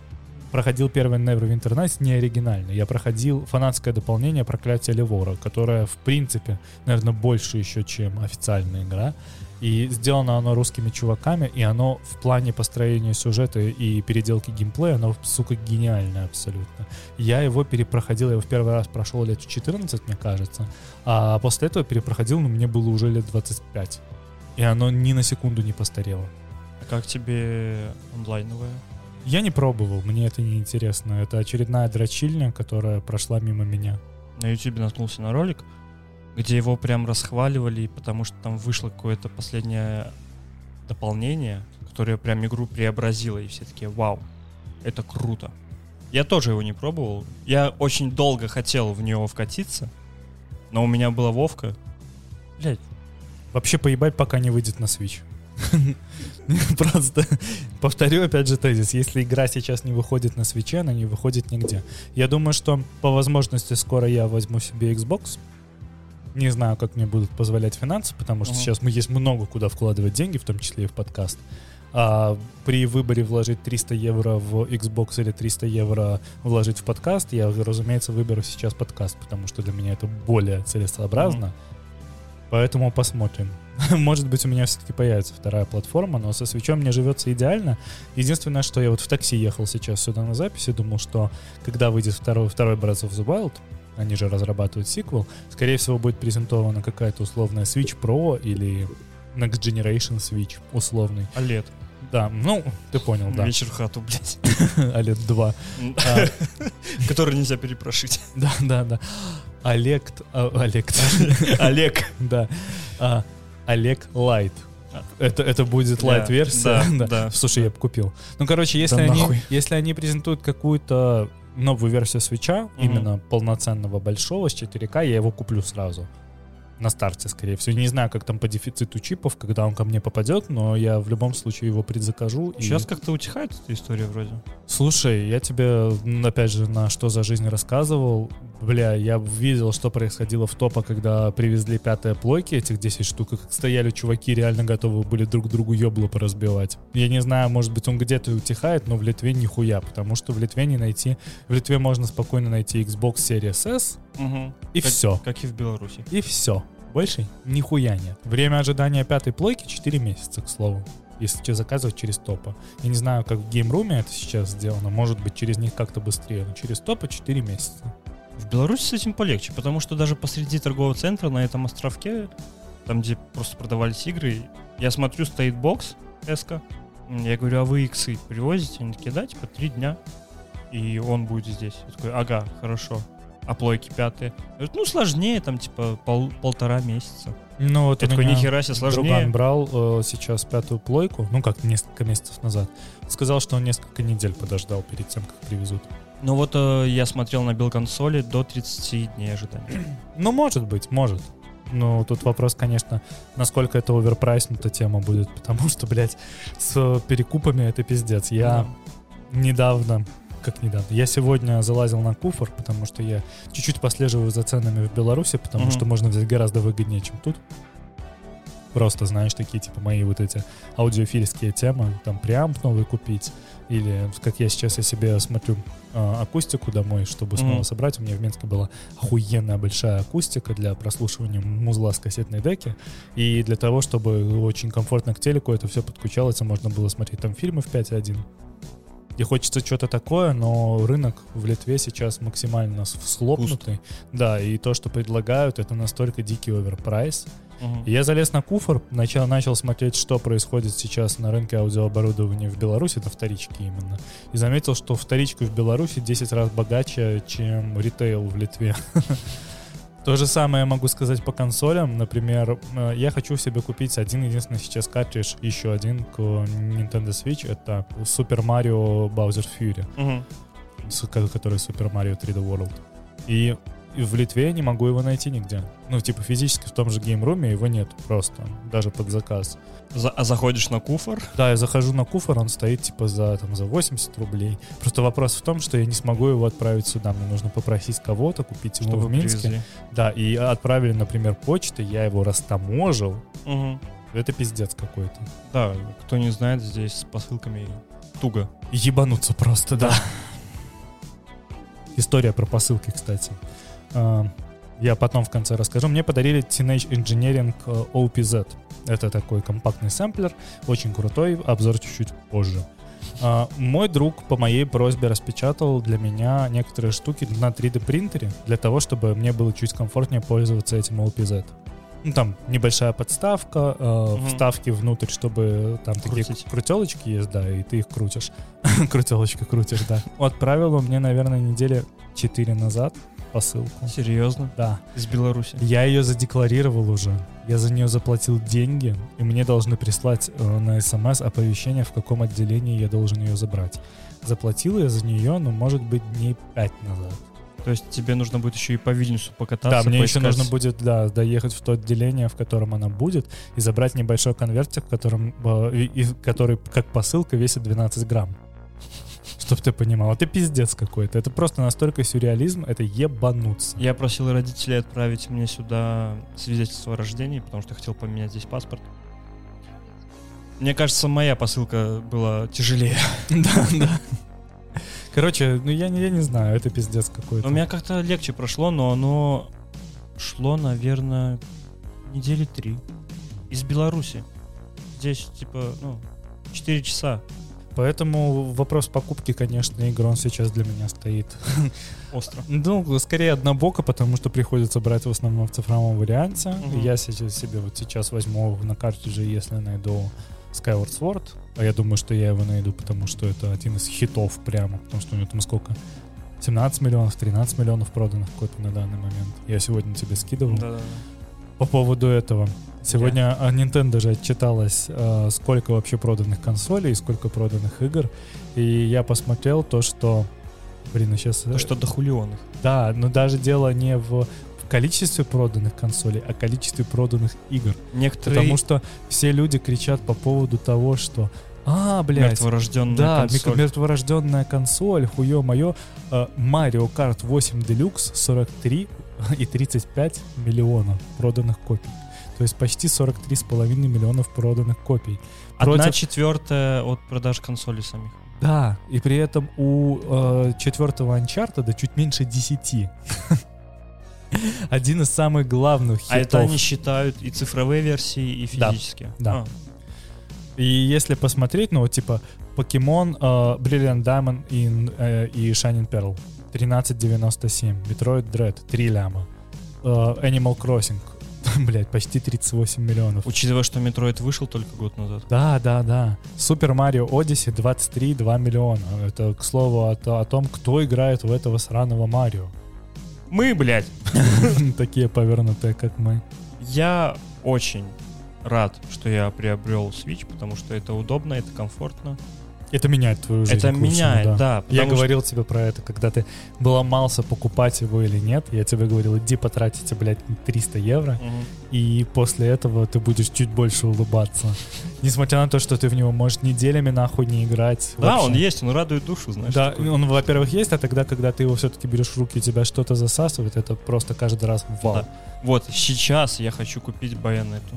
проходил первый Neverwinter Nights не оригинально. Я проходил фанатское дополнение Проклятие Левора, которое, в принципе, наверное, больше еще, чем официальная игра. И сделано оно русскими чуваками, и оно в плане построения сюжета и переделки геймплея, оно, сука, гениальное абсолютно. Я его перепроходил, я его в первый раз прошел лет в 14, мне кажется, а после этого перепроходил, ну, мне было уже лет 25. И оно ни на секунду не постарело. А как тебе онлайновая? Я не пробовал, мне это не интересно. Это очередная дрочильня, которая прошла мимо меня. На YouTube наткнулся на ролик, где его прям расхваливали, потому что там вышло какое-то последнее дополнение, которое прям игру преобразило, и все такие, вау, это круто. Я тоже его не пробовал. Я очень долго хотел в него вкатиться, но у меня была Вовка. Блять, Вообще поебать, пока не выйдет на Switch. [LAUGHS] Просто повторю опять же тезис. Если игра сейчас не выходит на свече, она не выходит нигде. Я думаю, что по возможности скоро я возьму себе Xbox. Не знаю, как мне будут позволять финансы, потому что сейчас мы есть много куда вкладывать деньги, в том числе и в подкаст. А при выборе вложить 300 евро в Xbox или 300 евро вложить в подкаст, я, разумеется, выберу сейчас подкаст, потому что для меня это более целесообразно. Поэтому посмотрим. [LAUGHS] Может быть, у меня все-таки появится вторая платформа, но со свечом мне живется идеально. Единственное, что я вот в такси ехал сейчас сюда на записи, думал, что когда выйдет второй, второй Breath of the Wild, они же разрабатывают сиквел, скорее всего, будет презентована какая-то условная Switch Pro или Next Generation Switch условный. OLED. Да, ну, ты понял, да. Вечер в хату, блядь. [LAUGHS] OLED 2. А, [LAUGHS] Который нельзя перепрошить. Да, да, да. Олег... а, Олег. [LAUGHS] Олег. Да. А, Олег Лайт. Это, это будет Да, лайт-версия. да, [LAUGHS] да. Слушай, я бы купил. Ну, короче, если, Да они, нахуй. если они презентуют какую-то новую версию свеча, Мгм. именно полноценного большого с 4К, я его куплю сразу. На старте, скорее всего. Не знаю, как там по дефициту чипов, когда он ко мне попадет, но я в любом случае его предзакажу. и- Сейчас как-то утихает эта история вроде. Слушай, я тебе, опять же, на что за жизнь рассказывал. Бля, я видел, что происходило в топа, когда привезли пятые плойки, этих 10 штук, и как стояли чуваки, реально готовы были друг другу ебло поразбивать. Я не знаю, может быть, он где-то и утихает, но в Литве нихуя, потому что в Литве не найти... В Литве можно спокойно найти Xbox Series S, и Как- все. Как и в Беларуси. И все. Больше нихуя нет. Время ожидания пятой плойки 4 месяца, к слову. Если тебе заказывать через топа. Я не знаю, как в геймруме это сейчас сделано. Может быть, через них как-то быстрее. Но через топа 4 месяца. В Беларуси с этим полегче, потому что даже посреди торгового центра на этом островке, там, где просто продавались игры, я смотрю, стоит бокс эска. Я говорю, а вы иксы привозите? Они такие, да, типа три дня, и он будет здесь. Я такой, ага, хорошо. А плойки пятые? Говорит, ну, сложнее, там, типа, пол- полтора месяца. Ну, вот Я такой, нихера себе, сложнее. Друган брал э, сейчас пятую плойку, ну как, несколько месяцев назад. Сказал, что он несколько недель подождал перед тем, как привезут. Ну вот э, я смотрел на белконсоли до 30 дней ожидания. [CLEARS THROAT] Ну, может быть, может. Ну, тут вопрос, конечно, насколько это оверпрайснута тема будет, [LAUGHS] потому что, блядь, с перекупами это пиздец. Я недавно, как недавно, я сегодня залазил на куфор, потому что я чуть-чуть послеживаю за ценами в Беларуси, потому Мгм. что можно взять гораздо выгоднее, чем тут. Просто, знаешь, такие, типа, мои вот эти аудиофильские темы, там, преамп новый купить, или, как я сейчас я себе смотрю а, акустику домой, чтобы снова Мгм. собрать. У меня в Минске была охуенная большая акустика для прослушивания музла с кассетной деки. И для того, чтобы очень комфортно к телеку это все подключалось, и можно было смотреть там фильмы в 5.1. И хочется что-то такое, но рынок в Литве сейчас максимально схлопнутый. Да, и то, что предлагают, это настолько дикий оверпрайс. И Я залез на куфор, начал, начал смотреть, что происходит сейчас на рынке аудиооборудования в Беларуси, это вторички именно. И заметил, что вторичка в Беларуси 10 раз богаче, чем ритейл в Литве. [LAUGHS] То же самое я могу сказать по консолям. Например, э, я хочу себе купить один единственный сейчас картридж, еще один к Nintendo Switch. Это Super Mario Bowser Fury ко- который Super Mario 3D World. И в Литве я не могу его найти нигде. Ну, типа, физически в том же геймруме его нет просто, даже под заказ. За- а заходишь на куфор? Да, я захожу на куфор, он стоит, типа, за, там, за 80 рублей. Просто вопрос в том, что я не смогу его отправить сюда. Мне нужно попросить кого-то купить его Чтобы в Минске. привезли. Да, и отправили, например, почтой, я его растаможил. Мгм. Это пиздец какой-то. Да, кто не знает, здесь с посылками туго. Ебануться просто, да. История про посылки, кстати. А, Я потом в конце расскажу. Мне подарили Teenage Engineering э, OPZ. Это такой компактный сэмплер, очень крутой, обзор чуть-чуть позже. А, Мой друг по моей просьбе распечатал для меня некоторые штуки на 3D принтере, для того, чтобы мне было чуть комфортнее пользоваться этим OPZ. Ну, там небольшая подставка, э, Мгм. вставки внутрь, чтобы там такие Крутить. крутелочки есть, да, и ты их крутишь. [LAUGHS] Крутелочка крутишь, да. Отправил он мне, наверное, недели 4 назад посылку. Серьезно? Да. Из Беларуси. Я ее задекларировал уже. Я за нее заплатил деньги, и мне должны прислать э, на смс оповещение, в каком отделении я должен ее забрать. Заплатил я за нее, ну, может быть, дней 5 назад. То есть тебе нужно будет еще и по Вильнюсу покататься. да, мне еще поискать. нужно будет, да, доехать в то отделение, в котором она будет, и забрать небольшой конвертик, в котором, э, и- который как посылка весит 12 грамм. Чтоб ты понимал, это пиздец какой-то. Это просто настолько сюрреализм, это ебануться. Я просил родителей отправить мне сюда свидетельство о рождении, потому что хотел поменять здесь паспорт. Мне кажется, моя посылка была тяжелее. [LAUGHS] Да, да. Короче, ну я, не- я не знаю, это пиздец какой-то. У меня как-то легче прошло, но оно шло, наверное, недели три. Из Беларуси. Здесь, типа, ну, 4 часа. Поэтому вопрос покупки, конечно, игр, он сейчас для меня стоит. [LAUGHS] Остро. Ну, скорее однобоко, потому что приходится брать в основном в цифровом варианте. Мгм. Я сейчас себе вот сейчас возьму на картридже, если найду Skyward Sword. А я думаю, что я его найду, потому что это один из хитов прямо. Потому что у него там сколько? 17 миллионов, 13 миллионов проданных копий на данный момент. Я сегодня тебе скидывал. Да-да-да. По поводу этого. Сегодня а, Nintendo же отчиталась, а, сколько вообще проданных консолей и сколько проданных игр. И я посмотрел то, что... Блин, сейчас... То, что до хулионых. Да, но даже дело не в, количестве проданных консолей, а количестве проданных игр. Некоторые Потому что все люди кричат по поводу того, что а, блядь, мертворожденные да, консоль. мик- мертворожденная консоль, хуё моё, э, Mario Kart 8 Deluxe 43 и 35 миллионов проданных копий. То есть почти 43,5 миллионов проданных копий. Одна против- четвертая от продаж консолей самих. Да, и при этом у э, четвертого Uncharted чуть меньше 10. [LAUGHS] Один из самых главных хитов. А это они считают и цифровые версии, и Да, физические. да. А, И если посмотреть, ну вот типа Покемон, э, Brilliant Diamond и, э, и Shining Pearl 13.97, Metroid Dread 3 ляма, э, Animal Crossing, [LAUGHS] блять, почти 38 миллионов. Учитывая, что Metroid вышел только год назад. Да, да, да. Super Mario Odyssey 23,2 миллиона. Это, к слову, о, о том, кто играет в этого сраного Марио. Мы, блядь! [LAUGHS] Такие повернутые, как мы. Я очень рад, что я приобрел Switch, потому что это удобно, это комфортно. Это меняет твою жизнь. Это лучшему, меняет, да. Я потому что- говорил тебе про это, когда ты ломался, покупать его или нет. Я тебе говорил, иди потратите, блядь, 300 евро, Мгм. и после этого ты будешь чуть больше улыбаться. Несмотря на то, что ты в него можешь неделями нахуй не играть. Да, вообще. он есть, он радует душу, знаешь. Да, такой. он, во-первых, есть, а тогда, когда ты его все-таки берешь в руки, тебя что-то засасывает, это просто каждый раз вау. Да. Вот, сейчас я хочу купить байонету.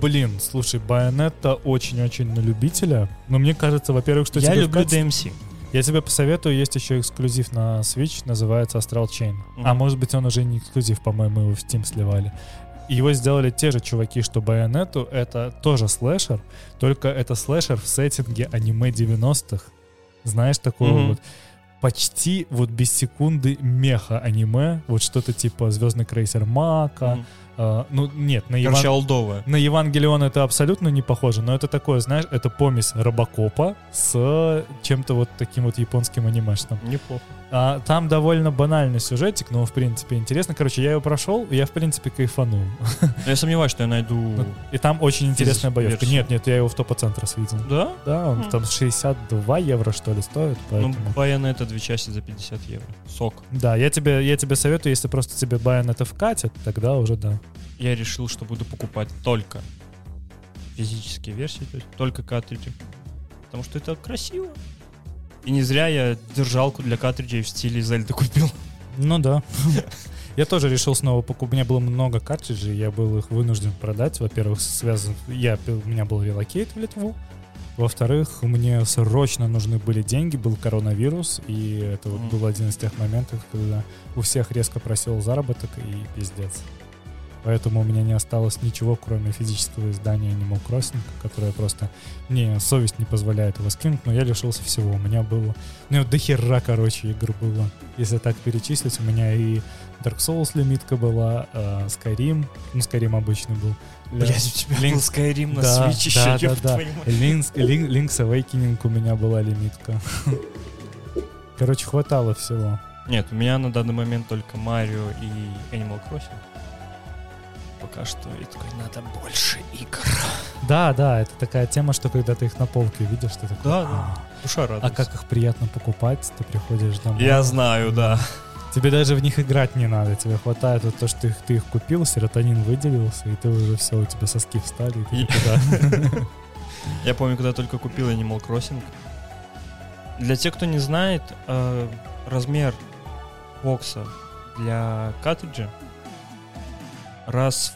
Блин, слушай, Байонетта очень-очень на любителя. Но мне кажется, во-первых, что я люблю качестве- DMC. Я тебе посоветую, есть еще эксклюзив на Switch, называется Astral Chain. Мгм. А может быть, он уже не эксклюзив, по-моему, его в Steam сливали. Его сделали те же чуваки, что Bayonetta. Это тоже слэшер, только это слэшер в сеттинге аниме 90-х. Знаешь, такого Мгм. вот почти вот без секунды меха аниме, вот что-то типа Звездный крейсер Мака. Мгм. А, ну нет, на. Короче, олдовая. На Евангелион это абсолютно не похоже, но это такое, знаешь, это помесь Робокопа с чем-то вот таким вот японским анимешным. Неплохо. А, там довольно банальный сюжетик, но в принципе интересно. Короче, я его прошел, и я в принципе кайфанул. Но Я сомневаюсь, что я найду... Ну, И там очень интересная боевка. версию. Нет, нет, я его в топа-центре видел. Да? Да, он Хм. там 62 евро, что ли, стоит, Ну, поэтому... байонета две части за 50 евро. Сок. Да, я тебе, я тебе советую, если просто тебе Байон это вкатит, тогда уже да. Я решил, что буду покупать только физические версии, то есть только картриджи. Потому что это красиво. И не зря я держалку для картриджей в стиле Зельды купил. Ну да. Я тоже решил снова покупать. У меня было много картриджей, я был их вынужден продать. Во-первых, связан... Я, у меня был релокейт в Литву. Во-вторых, мне срочно нужны были деньги, был коронавирус, и это вот Мгм. был один из тех моментов, когда у всех резко просел заработок, и пиздец. Поэтому у меня не осталось ничего, кроме физического издания Animal Crossing, которое просто... Мне совесть не позволяет его скинуть, но я лишился всего. У меня было... У меня до хера, короче, игр было. Если так перечислить, у меня и Dark Souls лимитка была, э, Skyrim, ну, Skyrim обычный был. Блять, у тебя Link- был Skyrim на Да, Switch еще, да, ёб да, да. Link's, Link- Link's Awakening у меня была лимитка. Короче, хватало всего. Нет, у меня на данный момент только Марио и Animal Crossing. Пока что и такой, надо больше игр. Да, да, это такая тема, что когда ты их на полке видишь, ты такой... Да, да. «А, Душа А радуется. как их приятно покупать, ты приходишь домой. Я знаю, да. Тебе даже в них играть не надо, тебе хватает вот то, что ты их, ты их купил, серотонин выделился, и ты уже все, у тебя соски встали, и ты такой, да. Я помню, когда только купил Animal Crossing. Для тех, кто не знает, э, размер бокса для картриджа раз в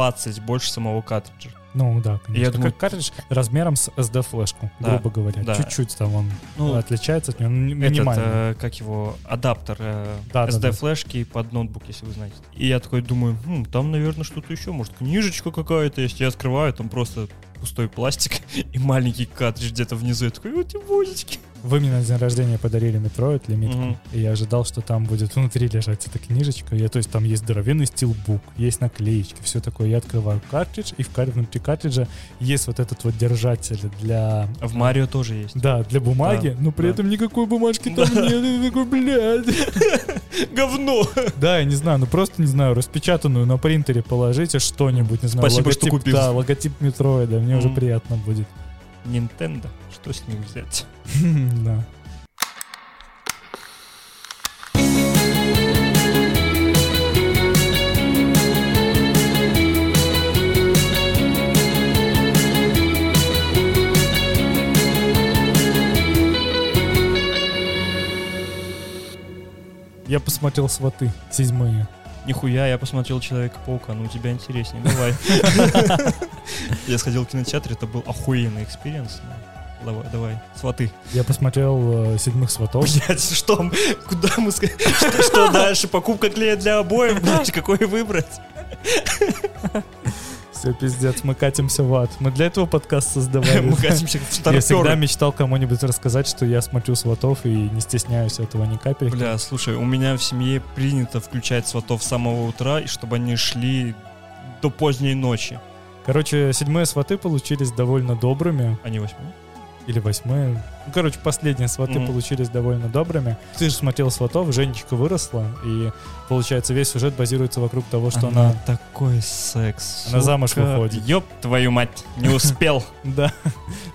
20 больше самого картриджа. Ну да, конечно. Я думаю- как картридж размером с SD-флешку, Да, грубо говоря. да. Чуть-чуть там он Ну, отличается от него, ну, Этот, минимально. э, как его, адаптер э, Да, да, да. SD-флешки под ноутбук, если вы знаете. И я такой думаю, «Хм, там, наверное, что-то еще, может, книжечка какая-то есть. Я открываю, там просто пустой пластик [LAUGHS] и маленький картридж где-то внизу. Я такой, вот и божечки. Вы мне на день рождения подарили Метроид лимитку, Мгм. и я ожидал, что там будет внутри лежать эта книжечка. Я, то есть там есть здоровенный стилбук, есть наклеечки, все такое. Я открываю картридж, и в внутри картриджа есть вот этот вот держатель для... В Марио тоже есть. Да, для бумаги, Да, но при да. этом никакой бумажки там Да. нет. Ты такой, блядь. [LAUGHS] Говно! Да, я не знаю, ну просто, не знаю, распечатанную на принтере положите что-нибудь, не знаю, Спасибо, что логотип, купил. Да, логотип Метроида, мне уже Мгм. приятно будет. Nintendo, что с них взять? [LAUGHS] Да. Я посмотрел сваты седьмые. Нихуя, я посмотрел Человека-паука, ну у тебя интереснее, давай. [LAUGHS] Я сходил в кинотеатр, это был охуенный экспириенс. Давай, давай, сваты. Я посмотрел э, седьмых сватов. Блять, что, куда мы, что, что [LAUGHS] дальше? Покупка клея для обоев, блядь, какой выбрать? Все, пиздец, мы катимся в ад. Мы для этого подкаст создавали. [LAUGHS] Мы катимся в Я всегда мечтал кому-нибудь рассказать, что я смотрю сватов и не стесняюсь этого ни капельки. Бля, слушай, у меня в семье принято включать сватов с самого утра, и чтобы они шли до поздней ночи. Короче, седьмые сваты получились довольно добрыми. Не восьмой? Или восьмые. Ну, короче, последние сваты Мгм. получились довольно добрыми. Ты же смотрел сватов, Женечка выросла, и, получается, весь сюжет базируется вокруг того, что она... такой секс. Она замуж сука. выходит. Ёб твою мать, не успел. [LAUGHS] Да,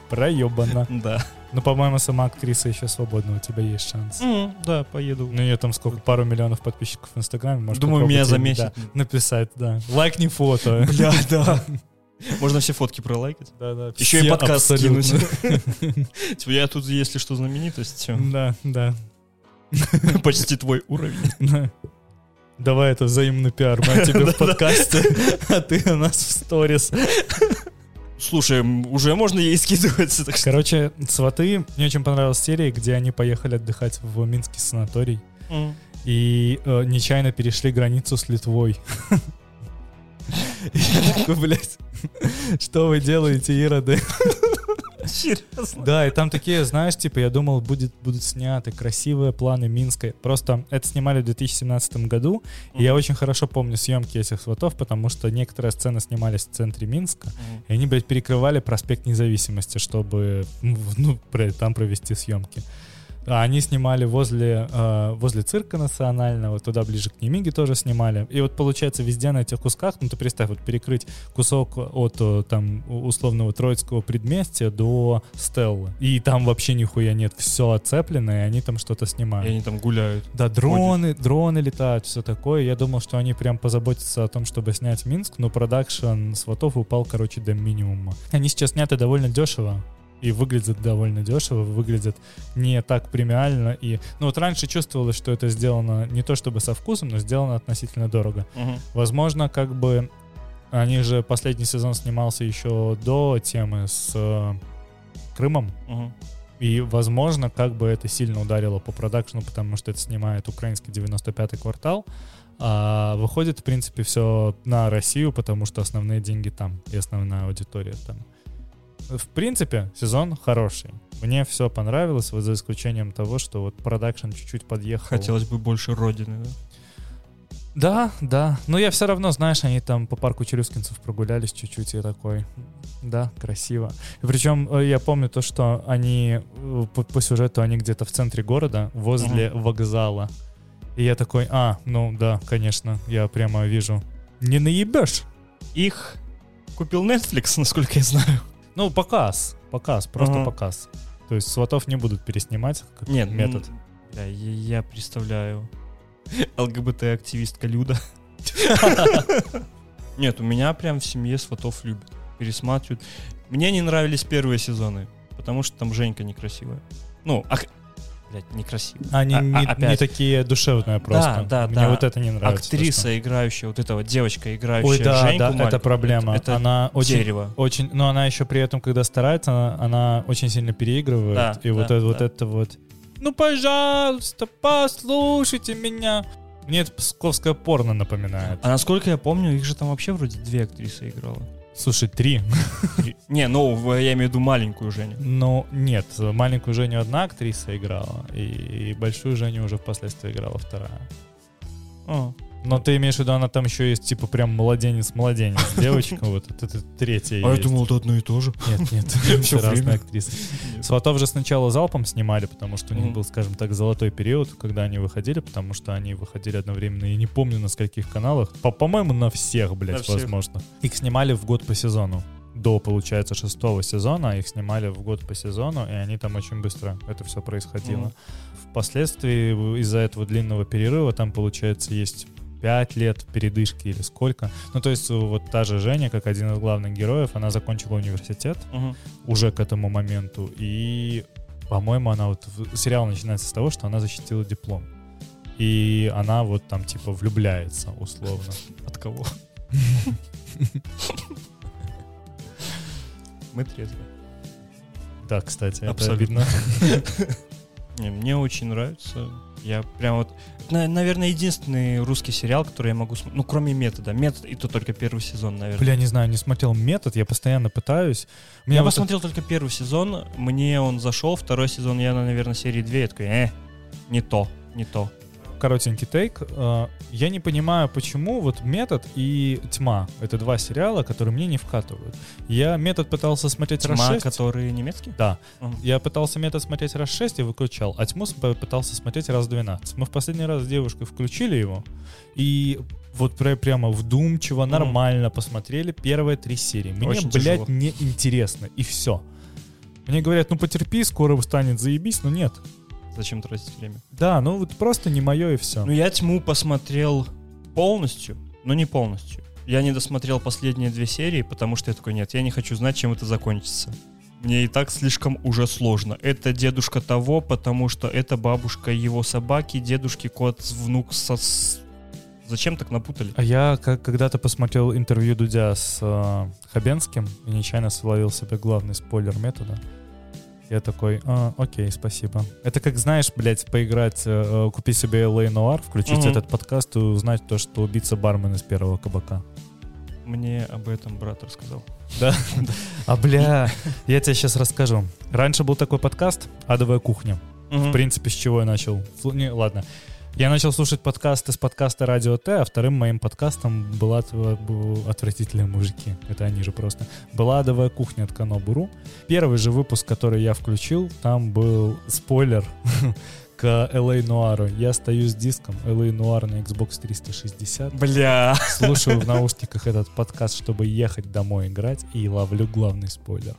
проебана. Да. Ну, по-моему, сама актриса еще свободна, у тебя есть шанс. М, Да, поеду. Ну, у нее там сколько, пару миллионов подписчиков в Инстаграме. Может, Думаю, меня заметят. да, написать, да. Лайкни фото. Бля, да. [LAUGHS] Можно все фотки пролайкать. Да, да. Еще и подкаст абсолютно. скинуть. [LAUGHS] Типа, я тут, если что, знаменитость. Да, да. [LAUGHS] почти твой уровень. [LAUGHS] Да. Давай это взаимный пиар. Мы тебе в подкасте, а ты у нас в сторис. Слушай, уже можно ей скидываться, так. Короче, сваты. Мне очень понравилась серия, где они поехали отдыхать в Минский санаторий М. и э, нечаянно перешли границу с Литвой. Такой, блядь, что вы делаете, ироды? Серьезно? Да, и там такие, знаешь, типа, я думал, будет, будут сняты красивые планы Минска. Просто это снимали в 2017 году, и я очень хорошо помню съемки этих сватов, потому что некоторые сцены снимались в центре Минска, Мгм. и они, блядь, перекрывали проспект Независимости, чтобы, ну, там провести съемки. А они снимали возле, э, возле цирка национального, туда ближе к Немиге тоже снимали. И вот получается везде на этих кусках, ну ты представь, вот перекрыть кусок от э, там условного Троицкого предместья до Стеллы. И там вообще нихуя нет, все оцеплено, и они там что-то И снимают. они там гуляют. Да, дроны, дроны летают, все такое. Я думал, что они прям позаботятся о том, чтобы снять Минск, но продакшн сватов упал, короче, до минимума. Они сейчас сняты довольно дешево. И выглядят довольно дешево, выглядят не так премиально. И, ну вот раньше чувствовалось, что это сделано не то чтобы со вкусом, но сделано относительно дорого. Мгм. Возможно, как бы они же последний сезон снимался еще до темы с э, Крымом. Мгм. И, возможно, как бы это сильно ударило по продакшну, потому что это снимает украинский 95-й квартал. А выходит, в принципе, все на Россию, потому что основные деньги там и основная аудитория там. В принципе, сезон хороший. Мне все понравилось, вот за исключением того, что вот продакшн чуть-чуть подъехал. Хотелось бы больше родины, да? Да, да. Но я все равно, знаешь, они там по парку Челюскинцев прогулялись чуть-чуть и такой. Да, красиво. И причем э, я помню то, что они э, по, по сюжету они где-то в центре города, возле вокзала. И я такой, а, ну да, конечно, я прямо вижу. Не наебешь? Их купил Netflix, насколько я знаю. Ну, показ. Показ, просто Ага. показ. То есть сватов не будут переснимать как Нет, метод. м, бля, я, я представляю. ЛГБТ-активистка Люда. [LAUGHS] Нет, у меня прям в семье сватов любят. Пересматривают. Мне не нравились первые сезоны, потому что там Женька некрасивая. Ну, ах, блядь, некрасивая. Они А- не, а- не опять. такие душевные просто. да, Мне да. вот это не нравится. Актриса, играющая, вот эта вот девочка, играющая Ой, да, Женьку да, это маленькую, проблема. Это, это она очень, дерево. очень, но она еще при этом, когда старается, она, она очень сильно переигрывает. Да, и вот да, это вот да. это вот. Ну, пожалуйста, послушайте меня. Мне это псковское порно напоминает. А насколько я помню, их же там вообще вроде две актрисы играла. Слушай, три. [LAUGHS] Не, ну, я имею в виду маленькую Женю. Ну, нет, маленькую Женю одна актриса играла, и, и большую Женю уже впоследствии играла вторая. А, Но ты имеешь в виду, она там еще есть, типа, прям младенец-младенец, [LAUGHS] девочка, вот это, третья А я думал, это одно и то же. Нет, нет, [LAUGHS] все разные актрисы. Сватов же сначала залпом снимали, потому что у них был, скажем так, золотой период, когда они выходили, потому что они выходили одновременно, я не помню на скольких каналах, по- по-моему, на всех, блядь, возможно. Их снимали в год по сезону. До, получается, шестого сезона их снимали в год по сезону, и они там очень быстро это все происходило. Мгм. Впоследствии из-за этого длинного перерыва там, получается, есть 5 лет передышки или сколько. Ну, то есть вот та же Женя, как один из главных героев, она закончила университет, Мгм. уже к этому моменту. И, по-моему, она вот... Сериал начинается с того, что она защитила диплом. И она вот там типа влюбляется, условно. [LAUGHS] От кого? [LAUGHS] Мы трезвы. Да, кстати, это Абсолютно. видно. [LAUGHS] Не, мне очень нравится. Я прям вот... на- наверное, единственный русский сериал, который я могу смотреть. Ну, кроме метода. Метод, и то только первый сезон, наверное. Бля, не знаю, не смотрел метод, я постоянно пытаюсь. У я меня вот посмотрел только первый сезон, мне он зашел, второй сезон я, на, наверное, серии 2, я такой, э, не то, не то. Коротенький тейк. Э, Я не понимаю, почему вот «Метод» и «Тьма» — это два сериала, которые мне не вкатывают. Я «Метод» пытался смотреть раз Тьма, шесть. который немецкий? Да. Мгм. Я пытался «Метод» смотреть раз 6 и выключал, а «Тьму» пытался смотреть раз 12. Мы в последний раз с девушкой включили его, и вот пря- прямо вдумчиво, нормально посмотрели первые три серии. Мне, Очень блядь, тяжело. не интересно, и все. Мне говорят, ну потерпи, скоро станет заебись, но нет. Зачем тратить время? Да, ну вот просто не мое и все. Ну, я «Тьму» посмотрел полностью, но не полностью. Я не досмотрел последние две серии, потому что я такой, нет, я не хочу знать, чем это закончится. Мне и так слишком уже сложно. Это дедушка того, потому что это бабушка его собаки, дедушки кот, внук со... Зачем так напутали? А я как, когда-то посмотрел интервью Дудя с э, Хабенским и нечаянно словил себе главный спойлер метода. Я такой, «А, окей, спасибо. Это как, знаешь, блядь, поиграть, э, э, купить себе LA Noir, включить Мгм. этот подкаст и узнать то, что убийца бармен из первого кабака. Мне об этом брат рассказал. Да? [LAUGHS] А бля, я тебе сейчас расскажу. Раньше был такой подкаст «Адовая кухня». В принципе, с чего я начал? Фу, Не, ладно. Я начал слушать подкасты с подкаста Радио Т, а вторым моим подкастом была «Отвратительные мужики». Это они же просто. Была «Адовая кухня» от Канобуру. Первый же выпуск, который я включил, там был спойлер [LAUGHS] к LA Noir. Я стою с диском LA Noir на Xbox 360. Бля. Слушаю в наушниках этот подкаст, чтобы ехать домой играть, и ловлю главный спойлер.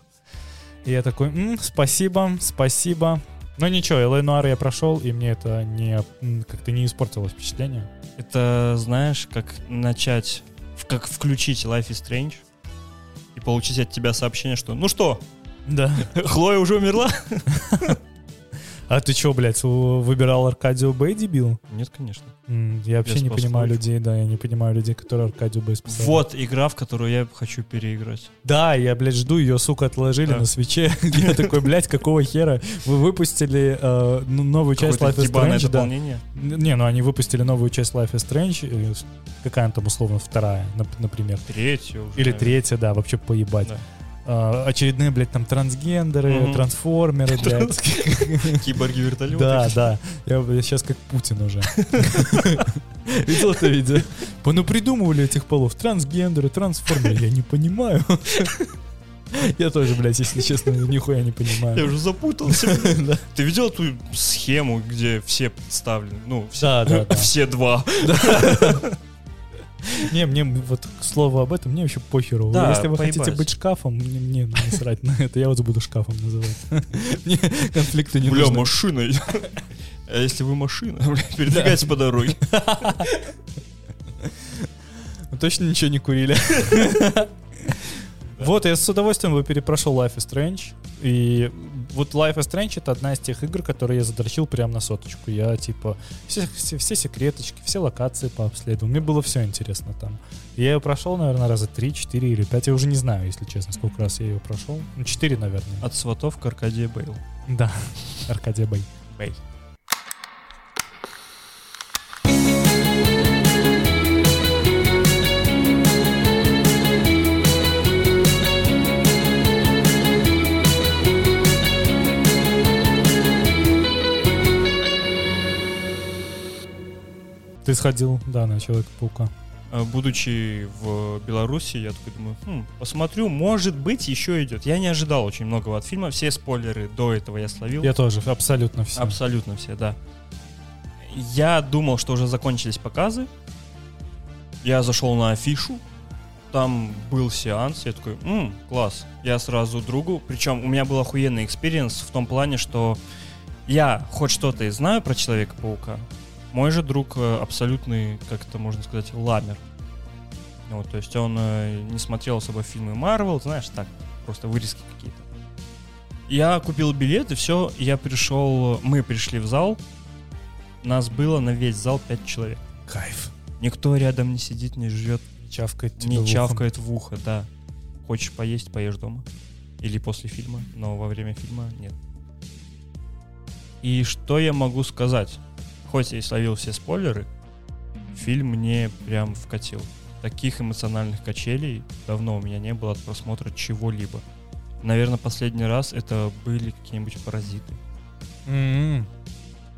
И я такой, «М, спасибо, спасибо. Но ничего, LA Noir я прошел, и мне это не, как-то не испортило впечатление. Это, знаешь, как начать, как включить Life is Strange и получить от тебя сообщение, что «Ну что, Да. [LAUGHS] Хлоя уже умерла?» [LAUGHS] А ты чё, блядь, выбирал Аркадию Бэй, дебил? Нет, конечно. Я вообще Я не понимаю людей, да, я не понимаю людей, которые Аркадию Бэй спасали. Вот игра, в которую я хочу переиграть. Да, я, блядь, жду, ее, сука, отложили Да. на свече. [LAUGHS] Я такой, блядь, какого хера? Вы выпустили э, ну, новую часть Life is Strange, да. Не, ну они выпустили новую часть Life is Strange, э, какая она там условно вторая, нап- например. Третью уже. Или третья, да, вообще поебать. Да. А, очередные, блядь, там трансгендеры, Мгм. трансформеры, блядь. Киборги вертолеты. Да, да. Я сейчас как Путин уже. [LAUGHS] Видел это видео? Ну придумывали этих полов. Трансгендеры, трансформеры. Я не понимаю. Я тоже, блядь, если честно, нихуя не Я понимаю. уже запутался. [LAUGHS] Да. Ты видел ту схему, где все представлены? Ну, все, да, да. [LAUGHS] все два. Не, мне вот к слову об этом, мне вообще похеру. Да, Если вы поебать. хотите быть шкафом, мне, мне насрать на это, я вас буду шкафом называть. [LAUGHS] Мне конфликты не Бля, нужны. машиной. [LAUGHS] А если вы машина, [LAUGHS] бля, по дороге. Вы Точно ничего не курили. Вот, я с удовольствием бы перепрошел Life is Strange. И вот Life is Strange это одна из тех игр, которые я задрочил прямо на соточку. Я типа все, все, все секреточки, все локации пообследовал. Мне было все интересно там. Я ее прошел, наверное, раза 3, 4 или 5. Я уже не знаю, если честно, сколько раз я ее прошел. Ну, 4, наверное. От сватов к Аркадия Бейл. Да, [LAUGHS] Аркадия Бэй. Бэй. Ты сходил, да, на Человека-паука. А, Будучи в Беларуси, я такой думаю, «Хм, посмотрю, может быть, еще идет. Я не ожидал очень многого от фильма. Все спойлеры до этого я словил. Я тоже, абсолютно все. Абсолютно все, да. Я думал, что уже закончились показы. Я зашел на афишу. Там был сеанс. Я такой, «М, класс. Я сразу другу. Причем у меня был охуенный экспириенс в том плане, что я хоть что-то и знаю про Человека-паука. Мой же друг э, абсолютный, как это можно сказать, ламер. Вот, то есть он э, не смотрел особо фильмы Марвел, знаешь, так, просто вырезки какие-то. Я купил билет, и все, я пришел, мы пришли в зал, нас было на весь зал 5 человек. Кайф. Никто рядом не сидит, не жрет, Чавкает тебе не в чавкает в ухо, да. Хочешь поесть, поешь дома. Или после фильма, но во время фильма нет. И что я могу сказать? Хоть я и словил все спойлеры, фильм мне прям вкатил. Таких эмоциональных качелей давно у меня не было от просмотра чего-либо. Наверное, последний раз это были какие-нибудь паразиты. М-м.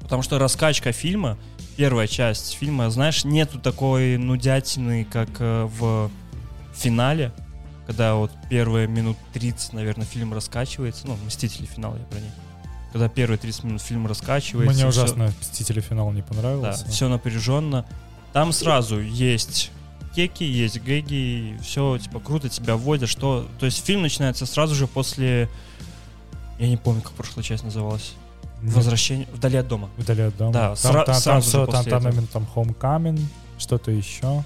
Потому что раскачка фильма, первая часть фильма, знаешь, нету такой нудятины, как э, в финале, когда вот первые минут 30, наверное, фильм раскачивается. Ну, «Мстители. Финал» я про них. Когда первые 30 минут фильм раскачивается. Мне ужасно «Мстители. Финал» не да, понравился. все напряженно. Там сразу есть кеки, есть гэги, все, типа, круто тебя вводят, что... То есть фильм начинается сразу же после... Я не помню, как прошлая часть называлась. Нет, Возвращение... Вдали от дома. Вдали от дома. Да, там, сра- там, там, сразу же всё, после там, там этого. там Homecoming, что-то еще.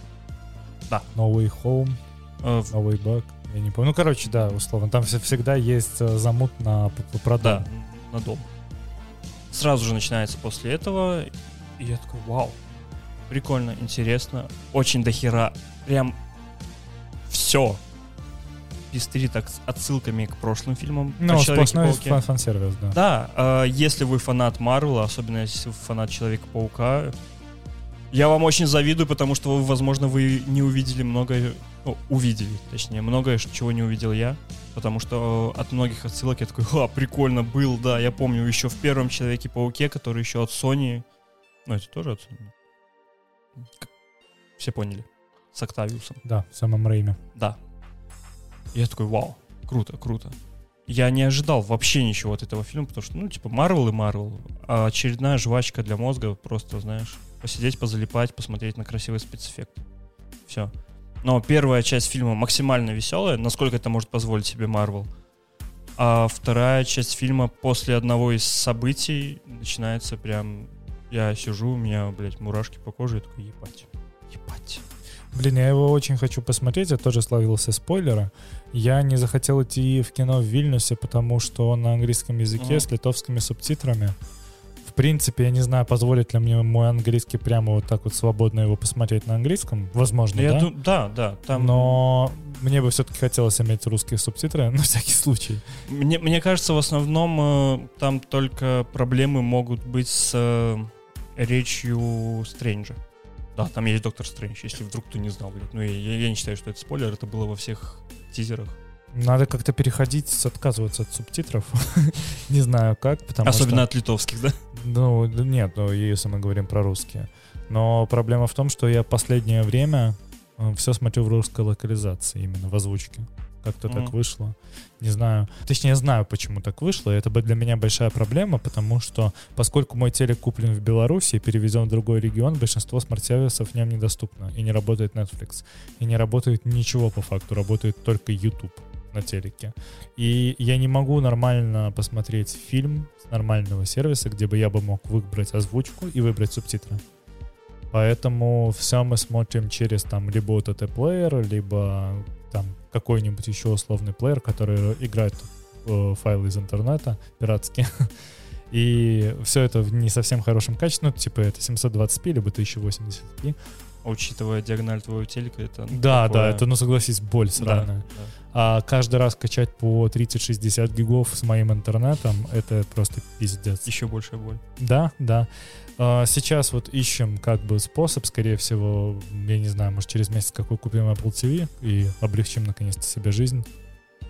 Да. No Way Home, в- No Way Back. Я не помню. Ну, короче, да, условно. Там вс- всегда есть э, замут на п- п- про Да. На дом. Сразу же начинается после этого. И я такой, вау. Прикольно, интересно. Очень дохера. Прям все. Пестрит отсылками к прошлым фильмам. Ну, сплошной фан-сервис, да. Да, э, если вы фанат Марвела, особенно если вы фанат Человека-паука, я вам очень завидую, потому что, вы, возможно, вы не увидели многое, ну, увидели, точнее, многое, чего не увидел я, потому что э, от многих отсылок я такой, ха, прикольно был, да, я помню еще в первом Человеке-пауке, который еще от Sony, ну, это тоже от Sony, все поняли, с Октавиусом. Да, в самом Рейме. Да. Я такой, вау, круто, круто. Я не ожидал вообще ничего от этого фильма, потому что, ну, типа, Марвел и Марвел. А очередная жвачка для мозга, просто, знаешь, посидеть, позалипать, посмотреть на красивый спецэффект. Все. Но первая часть фильма максимально веселая, насколько это может позволить себе Марвел. А вторая часть фильма после одного из событий начинается прям... Я сижу, у меня, блядь, мурашки по коже, я такой, ебать, ебать. Блин, я его очень хочу посмотреть, я тоже славился спойлера. Я не захотел идти в кино в Вильнюсе, потому что он на английском языке Мгм. с литовскими субтитрами. В принципе, я не знаю, позволит ли мне мой английский прямо вот так вот свободно его посмотреть на английском. Возможно, Я да? ду- да, да, там... Но мне бы все-таки хотелось иметь русские субтитры [LAUGHS] на всякий случай. Мне, мне кажется, в основном э, там только проблемы могут быть с э, речью Стрэнджа. Да, там есть Доктор Стрэндж, если вдруг кто не знал, блядь. Ну, я, я- не считаю, что это спойлер, это было во всех тизерах. Надо как-то переходить, отказываться от субтитров. [LAUGHS] Не знаю как, потому Особенно что... от литовских, да? Ну, нет, ну, если мы говорим про русские. Но проблема в том, что я последнее время все смотрю в русской локализации, именно в озвучке. Как-то так Мгм. вышло. Не знаю. Точнее, знаю, почему так вышло. Это для меня большая проблема, потому что, поскольку мой телек куплен в Беларуси и перевезен в другой регион, большинство смарт-сервисов в нем недоступно. И не работает Netflix. И не работает ничего по факту. Работает только YouTube на телеке. И я не могу нормально посмотреть фильм с нормального сервиса, где бы я бы мог выбрать озвучку и выбрать субтитры. Поэтому все мы смотрим через там либо OTT-плеер, либо там какой-нибудь еще условный плеер, который играет э, файлы из интернета пиратские. [LAUGHS] И все это в не совсем хорошем качестве, ну, типа это 720p, либо 1080p. Учитывая диагональ твоего телека, это... ну, Да, такое- да, это, ну, согласись, боль Да, сраная. да. А каждый раз качать по 30-60 гигов с моим интернетом, это просто пиздец. Еще большая боль. Да, да. А, Сейчас вот ищем как бы способ, скорее всего, я не знаю, может через месяц какой купим Apple TV и облегчим наконец-то себе жизнь.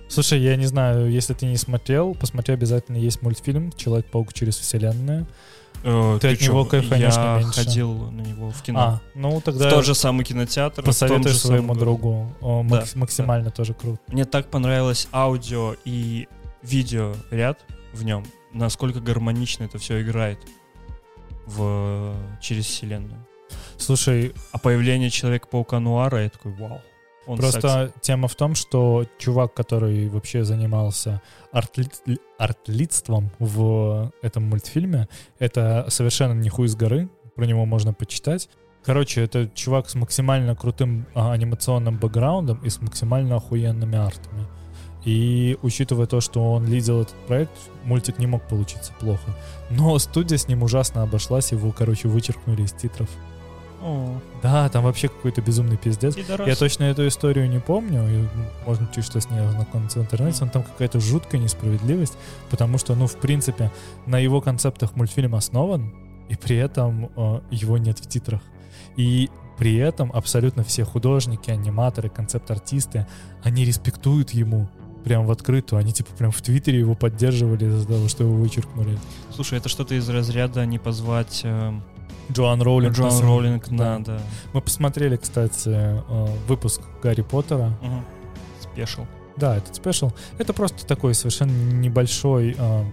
Слушай, я не знаю, если ты не смотрел, посмотри обязательно, есть мультфильм «Человек-паук через вселенную». Э, Ты от чё, него кайфанешь не Я меньше. ходил на него в кино. А, ну в тогда тот же самый кинотеатр. в же своему самом другу. О, Да, макс- максимально тоже круто. Мне так понравилось аудио и видео ряд в нем, насколько гармонично это все играет в через вселенную. Слушай, А появление Человека-паука Нуара, я такой, вау. Он секси. Просто тема в том, что чувак, который вообще занимался артли- артлитством в этом мультфильме, это совершенно не хуй с горы, про него можно почитать. Короче, это чувак с максимально крутым а, анимационным бэкграундом и с максимально охуенными артами. И учитывая то, что он лидил этот проект, мультик не мог получиться плохо. Но студия с ним ужасно обошлась, его, короче, вычеркнули из титров. О, Да, там вообще какой-то безумный пиздец. Я точно эту историю не помню, можно чуть что с ней ознакомиться в интернете, но там какая-то жуткая несправедливость, потому что, ну, в принципе, на его концептах мультфильм основан, и при этом э, его нет в титрах. И при этом абсолютно все художники, аниматоры, концепт-артисты, они респектуют ему. прям в открытую. Они типа прям в Твиттере его поддерживали из-за того, что его вычеркнули. Слушай, это что-то из разряда не позвать э, Джоан Роулинг. Джоан на Роулинг да. на, да. Мы посмотрели, кстати, э, выпуск Гарри Поттера. Спешл. Да, этот спешл. Это просто такой совершенно небольшой э,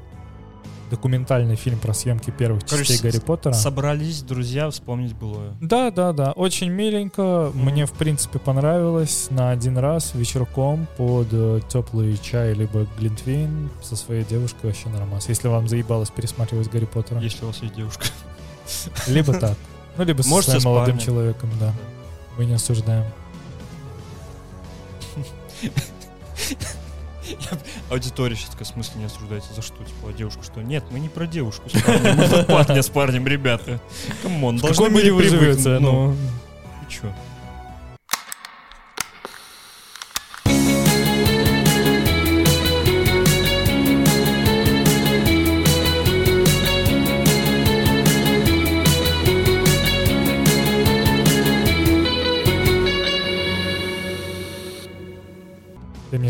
документальный фильм про съемки первых Короче, частей Гарри Поттера. Собрались друзья вспомнить былое. Да, да, да, очень миленько. Мгм. Мне, в принципе, понравилось на один раз вечерком под э, теплый чай либо глинтвейн со своей девушкой вообще нормас. Если вам заебалось пересматривать Гарри Поттера. Если у вас есть девушка. Либо так. Ну, либо со Можете своим с молодым человеком, да. Мы не осуждаем. Аудитория сейчас такая, в смысле не осуждается? За что? Типа, а девушку что? Нет, мы не про девушку с парнем, мы про парня с парнем, ребята. Come on, должны были привыкнуть? Ну, Ну, и чё?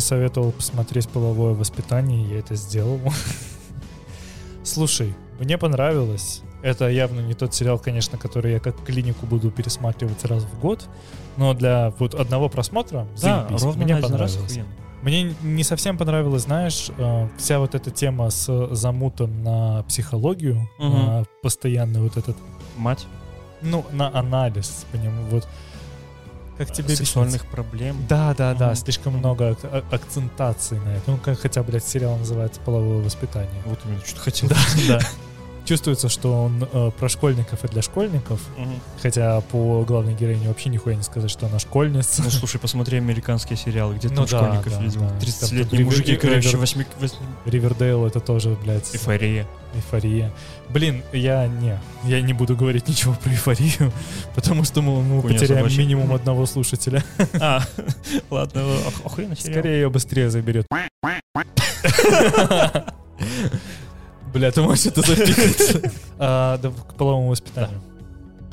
Советовал посмотреть половое воспитание, я это сделал. [LAUGHS] Слушай, мне понравилось. Это явно не тот сериал, конечно, который я как клинику буду пересматривать раз в год. Но для вот одного просмотра Да, ровно мне понравилось. Мне не совсем понравилось, знаешь, э, вся вот эта тема с замутом на психологию, Мгм. на постоянный вот этот, Мать ну, на анализ, по нему, вот. Как тебе объяснить? сексуальных проблем. Да, да, да, Мгм. слишком много а- акцентаций на это. Ну, как хотя, блядь, сериал называется «Половое воспитание». Вот именно, что-то хотел. Да, да. [LAUGHS] Чувствуется, что он э, про школьников и для школьников, Мгм. хотя по главной героине вообще нихуя не сказать, что она школьница. Ну, слушай, посмотри американские сериалы, где Ну там да, школьников да, видел. да. Там 30-летние тут мужики, короче, Ривер- 8... восьми- Ривердейл это тоже, блядь, Эйфория. эйфория. Блин, я не, я не буду говорить ничего про эйфорию, [LAUGHS] потому что мы, мы Хуйня потеряем собачья. минимум одного слушателя. [LAUGHS] А, ладно, ох- охуенно. Скорее ее быстрее заберет. [LAUGHS] Бля, ты можешь это запикать? [LAUGHS] А, да, К половому воспитанию.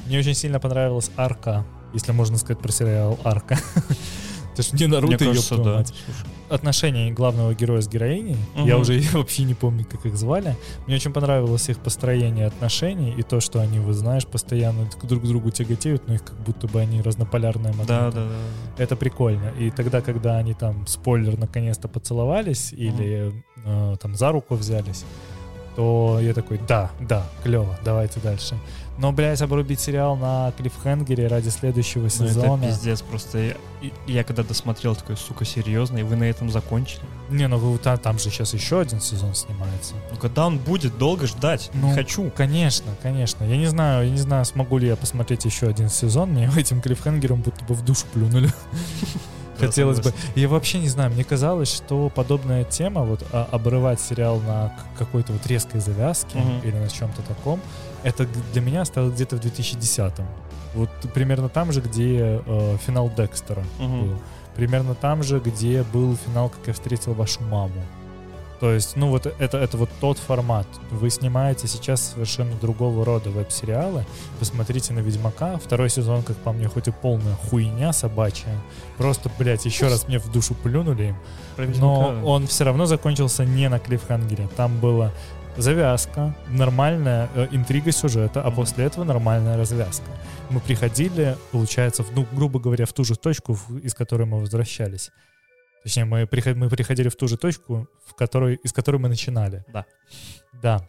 Мне очень сильно понравилась арка, если можно сказать про сериал Арка. Это ж не Наруто, твою да. Отношения главного героя с героиней, я уже [LAUGHS] вообще не помню, как их звали. Мне очень понравилось их построение отношений и то, что они, вы знаешь, постоянно друг к другу тяготеют, но их как будто бы они разнополярные Да, магниты. да, да. Это прикольно. И тогда, когда они там, спойлер, наконец-то поцеловались или э, там за руку взялись, то я такой, да, да, клево, давайте дальше. Но, блядь, обрубить сериал на клиффхенгере ради следующего Ну, это сезона. пиздец, просто я, я когда досмотрел, такой, сука, серьезно, и вы на этом закончили? Не, ну вы- та- там же сейчас еще один сезон снимается. Ну, когда он будет, долго ждать, Ну, не хочу. Конечно, конечно. Я не знаю, я не знаю, смогу ли я посмотреть еще один сезон. Мне [LAUGHS] этим клиффхенгером будто бы в душу плюнули. [LAUGHS] Хотелось бы. Я вообще не знаю, мне казалось, что подобная тема, вот а, обрывать сериал на какой-то вот резкой завязке Мгм. или на чем-то таком, это для меня стало где-то в 2010-м. Вот примерно там же, где э, финал Декстера Мгм. был. Примерно там же, где был финал «Как я встретил вашу маму». То есть, ну вот это, это вот тот формат. Вы снимаете сейчас совершенно другого рода веб-сериалы. Посмотрите на «Ведьмака». Второй сезон, как по мне, хоть и полная хуйня собачья. Просто, блядь, еще раз мне в душу плюнули им. Но он все равно закончился не на клиффхангере. Там была завязка, нормальная э, интрига сюжета, а после этого нормальная развязка. Мы приходили, получается, в, ну, грубо говоря, в ту же точку, из которой мы возвращались. Точнее, мы, приход- мы приходили в ту же точку, в которой, из которой мы начинали. Да. Да.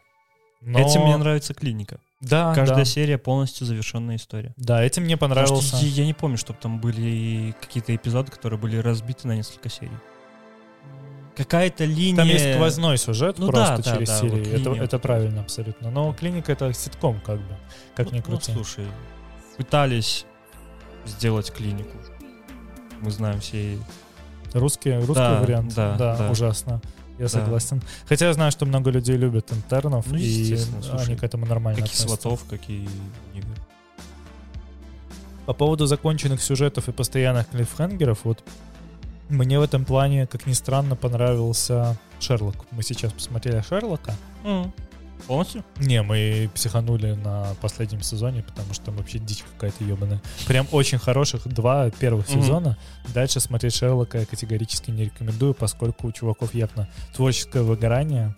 Но... Этим мне нравится клиника. Да, Каждая да. серия полностью завершенная история. Да, этим мне Потому что понравился. я, я не помню, чтобы там были какие-то эпизоды, которые были разбиты на несколько серий. Какая-то линия... Там есть сквозной сюжет Ну просто да, да, через да, серии. вот это, линия это правильно абсолютно. Но клиника это ситком, как бы. Как ни Ну, крути. Ну, слушай, пытались сделать клинику. Мы знаем все... Русский, русский Да, вариант. да, да. ужасно. Я Да. согласен. Хотя я знаю, что много людей любят интернов, Ну, и слушай, они к этому нормально Как и относятся. сватов, как и игр. По поводу законченных сюжетов и постоянных клиффхенгеров, вот мне в этом плане, как ни странно, понравился Шерлок. Мы сейчас посмотрели Шерлока. Полностью? Не, мы психанули на последнем сезоне, потому что там вообще дичь какая-то ебаная. Прям очень хороших два первых сезона. Дальше смотреть Шерлока я категорически не рекомендую, поскольку у чуваков явно творческое выгорание.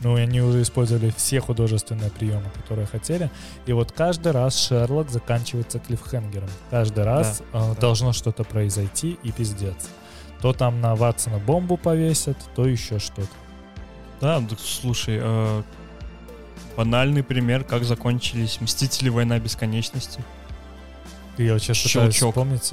Ну, они уже использовали все художественные приемы, которые хотели. И вот каждый раз Шерлок заканчивается клиффхенгером. Каждый раз э, да. должно что-то произойти и пиздец. То там на Ватсона бомбу повесят, то еще что-то. Да, слушай, э, банальный пример, как закончились Мстители Война Бесконечности. Я вот сейчас пытаюсь Щелчок. вспомнить.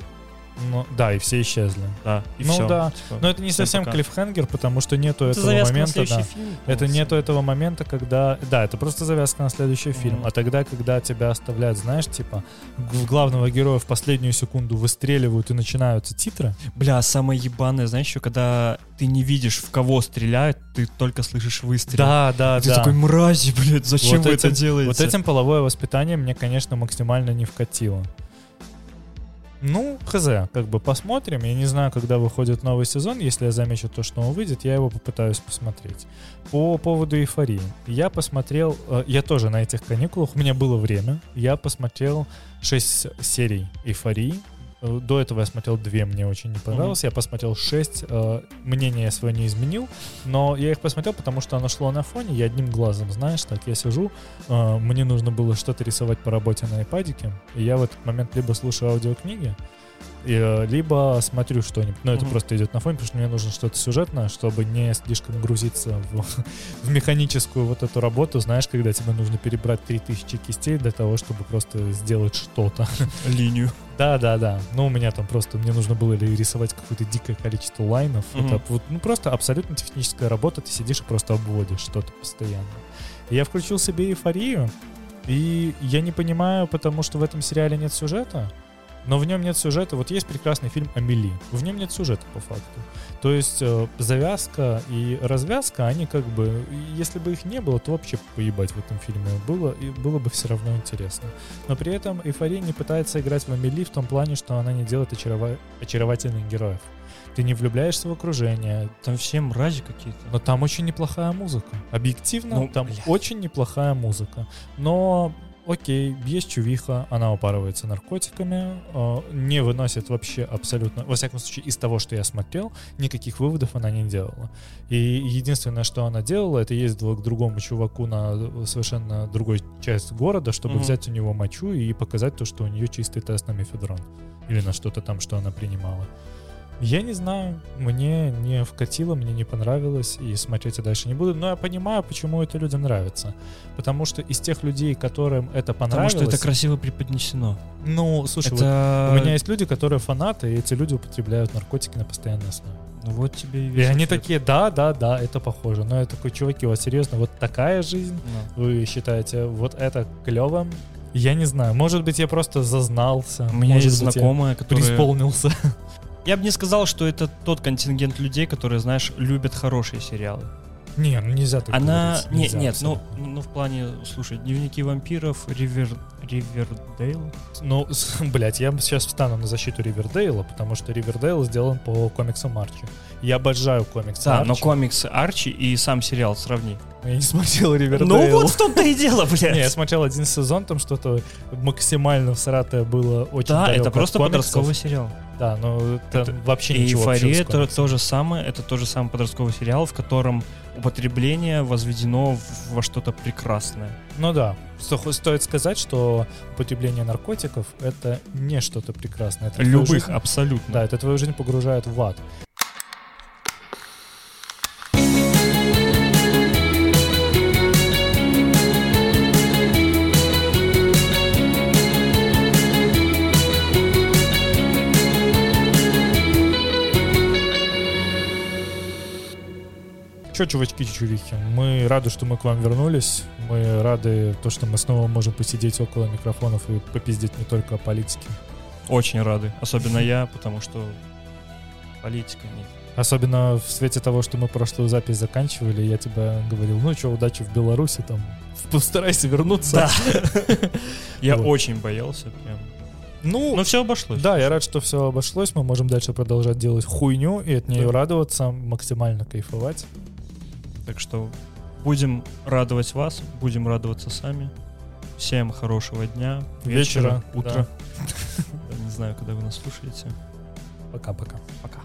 Ну, да, и все исчезли. Да, и Ну всё. да, Типа, Но это не всем совсем пока. клиффхенгер, потому что нету Это этого момента, да. фильм. Это нету этого момента, когда... Да, это просто завязка на следующий фильм. Мгм. А тогда, когда тебя оставляют, знаешь, типа, главного героя в последнюю секунду выстреливают и начинаются титры. Бля, самое ебаное, знаешь, еще когда ты не видишь, в кого стреляют, ты только слышишь выстрел. Да, да, Ты да. такой, мрази, блядь, зачем Вот вы этим- это делаете? Вот этим половое воспитание мне, конечно, максимально не вкатило. Ну, хз, как бы посмотрим. Я не знаю, когда выходит новый сезон. Если я замечу то, что он выйдет, я его попытаюсь посмотреть. По поводу эйфории. Я посмотрел, э, я тоже на этих каникулах, у меня было время. Я посмотрел 6 серий эйфории. Э, До этого я смотрел две, мне очень не понравилось. Я посмотрел 6, мнение я свое не изменил, но я их посмотрел, потому что оно шло на фоне, я одним глазом, знаешь, так я сижу, э, мне нужно было что-то рисовать по работе на iPad, и я в этот момент либо слушаю аудиокниги, и, э, либо смотрю что-нибудь. Но это Мгм. просто идет на фоне, потому что мне нужно что-то сюжетное, чтобы не слишком грузиться в, [LAUGHS] в механическую вот эту работу, знаешь, когда тебе нужно перебрать 3000 кистей для того, чтобы просто сделать что-то. [LAUGHS] Линию. Да, да, да. Ну, у меня там просто, мне нужно было рисовать какое-то дикое количество лайнов. Мгм. Это вот, ну, просто абсолютно техническая работа, ты сидишь и просто обводишь что-то постоянно. Я включил себе эйфорию, и я не понимаю, потому что в этом сериале нет сюжета, но в нем нет сюжета. Вот есть прекрасный фильм «Амели». В нем нет сюжета, по факту. То есть э, завязка и развязка, они как бы... Если бы их не было, то вообще поебать в этом фильме было, и было бы все равно интересно. Но при этом эйфория не пытается играть в Амели в том плане, что она не делает очарова- очаровательных героев. Ты не влюбляешься в окружение, Там все мрази какие-то. но там очень неплохая музыка. Объективно, Ну, там блядь. очень неплохая музыка. Но окей, есть чувиха, она упарывается наркотиками, э, не выносит вообще абсолютно, во всяком случае, из того, что я смотрел, никаких выводов она не делала. И единственное, что она делала, это ездила к другому чуваку на совершенно другой часть города, чтобы Мгм. взять у него мочу и показать то, что у нее чистый тест на мефедрон. Или на что-то там, что она принимала. Я не знаю, мне не вкатило, мне не понравилось, и смотреть я дальше не буду. Но я понимаю, почему это людям нравится. Потому что из тех людей, которым это Потому понравилось... что это красиво преподнесено. Ну, слушай, вот это... у меня есть люди, которые фанаты, и эти люди употребляют наркотики на постоянной основе. Ну вот тебе и И они такие, да, да, да, это похоже. Но я такой, чуваки, у вас серьезно, вот такая жизнь? Ну. Вы считаете вот это клевым? Я не знаю, может быть, я просто зазнался. У меня может есть быть, знакомая, которая... преисполнился. Я бы не сказал, что это тот контингент людей, которые, знаешь, любят хорошие сериалы. Не, ну нельзя так Она... говорить, Не, нельзя нет, ну, ну в плане, слушай, Дневники вампиров, Ривер... Ривердейл? Ну, [LAUGHS] блять, я сейчас встану на защиту Ривердейла, потому что Ривердейл сделан по комиксам Арчи. Я обожаю комиксы Да, Арчи. но комикс Арчи и сам сериал сравни. Я не [LAUGHS] смотрел Ривердейл. Ну вот в том-то и дело, Не, я блядь. смотрел один сезон, там что-то максимально всратое было очень Да, это просто подростковый сериал. Да, но там Это- вообще И ничего «Эйфория» это то же самое, это тоже самый подростковый сериал, в котором употребление возведено во что-то прекрасное. Ну да, Сто- стоит сказать, что употребление наркотиков — это не что-то прекрасное. Это Любых, жизнь- абсолютно. Да, это твою жизнь погружает в ад. Че, чувачки-чувихи, мы рады, что мы к вам вернулись. Мы рады, то, что мы снова можем посидеть около микрофонов и попиздить не только о политике. Очень рады. Особенно я, потому что политика нет. Особенно в свете того, что мы прошлую запись заканчивали, я тебя говорил, ну что, удачи в Беларуси, там, [LAUGHS] постарайся вернуться. [LAUGHS] Я Вот. очень боялся прям. Ну, Но все обошлось. да, я рад, что все обошлось, мы можем дальше продолжать делать хуйню и от нее Да. радоваться, максимально кайфовать. Так что Будем радовать вас, будем радоваться сами. Всем хорошего дня, Вечера, утра. [LAUGHS] Не знаю, когда вы нас слушаете. Пока-пока. Пока.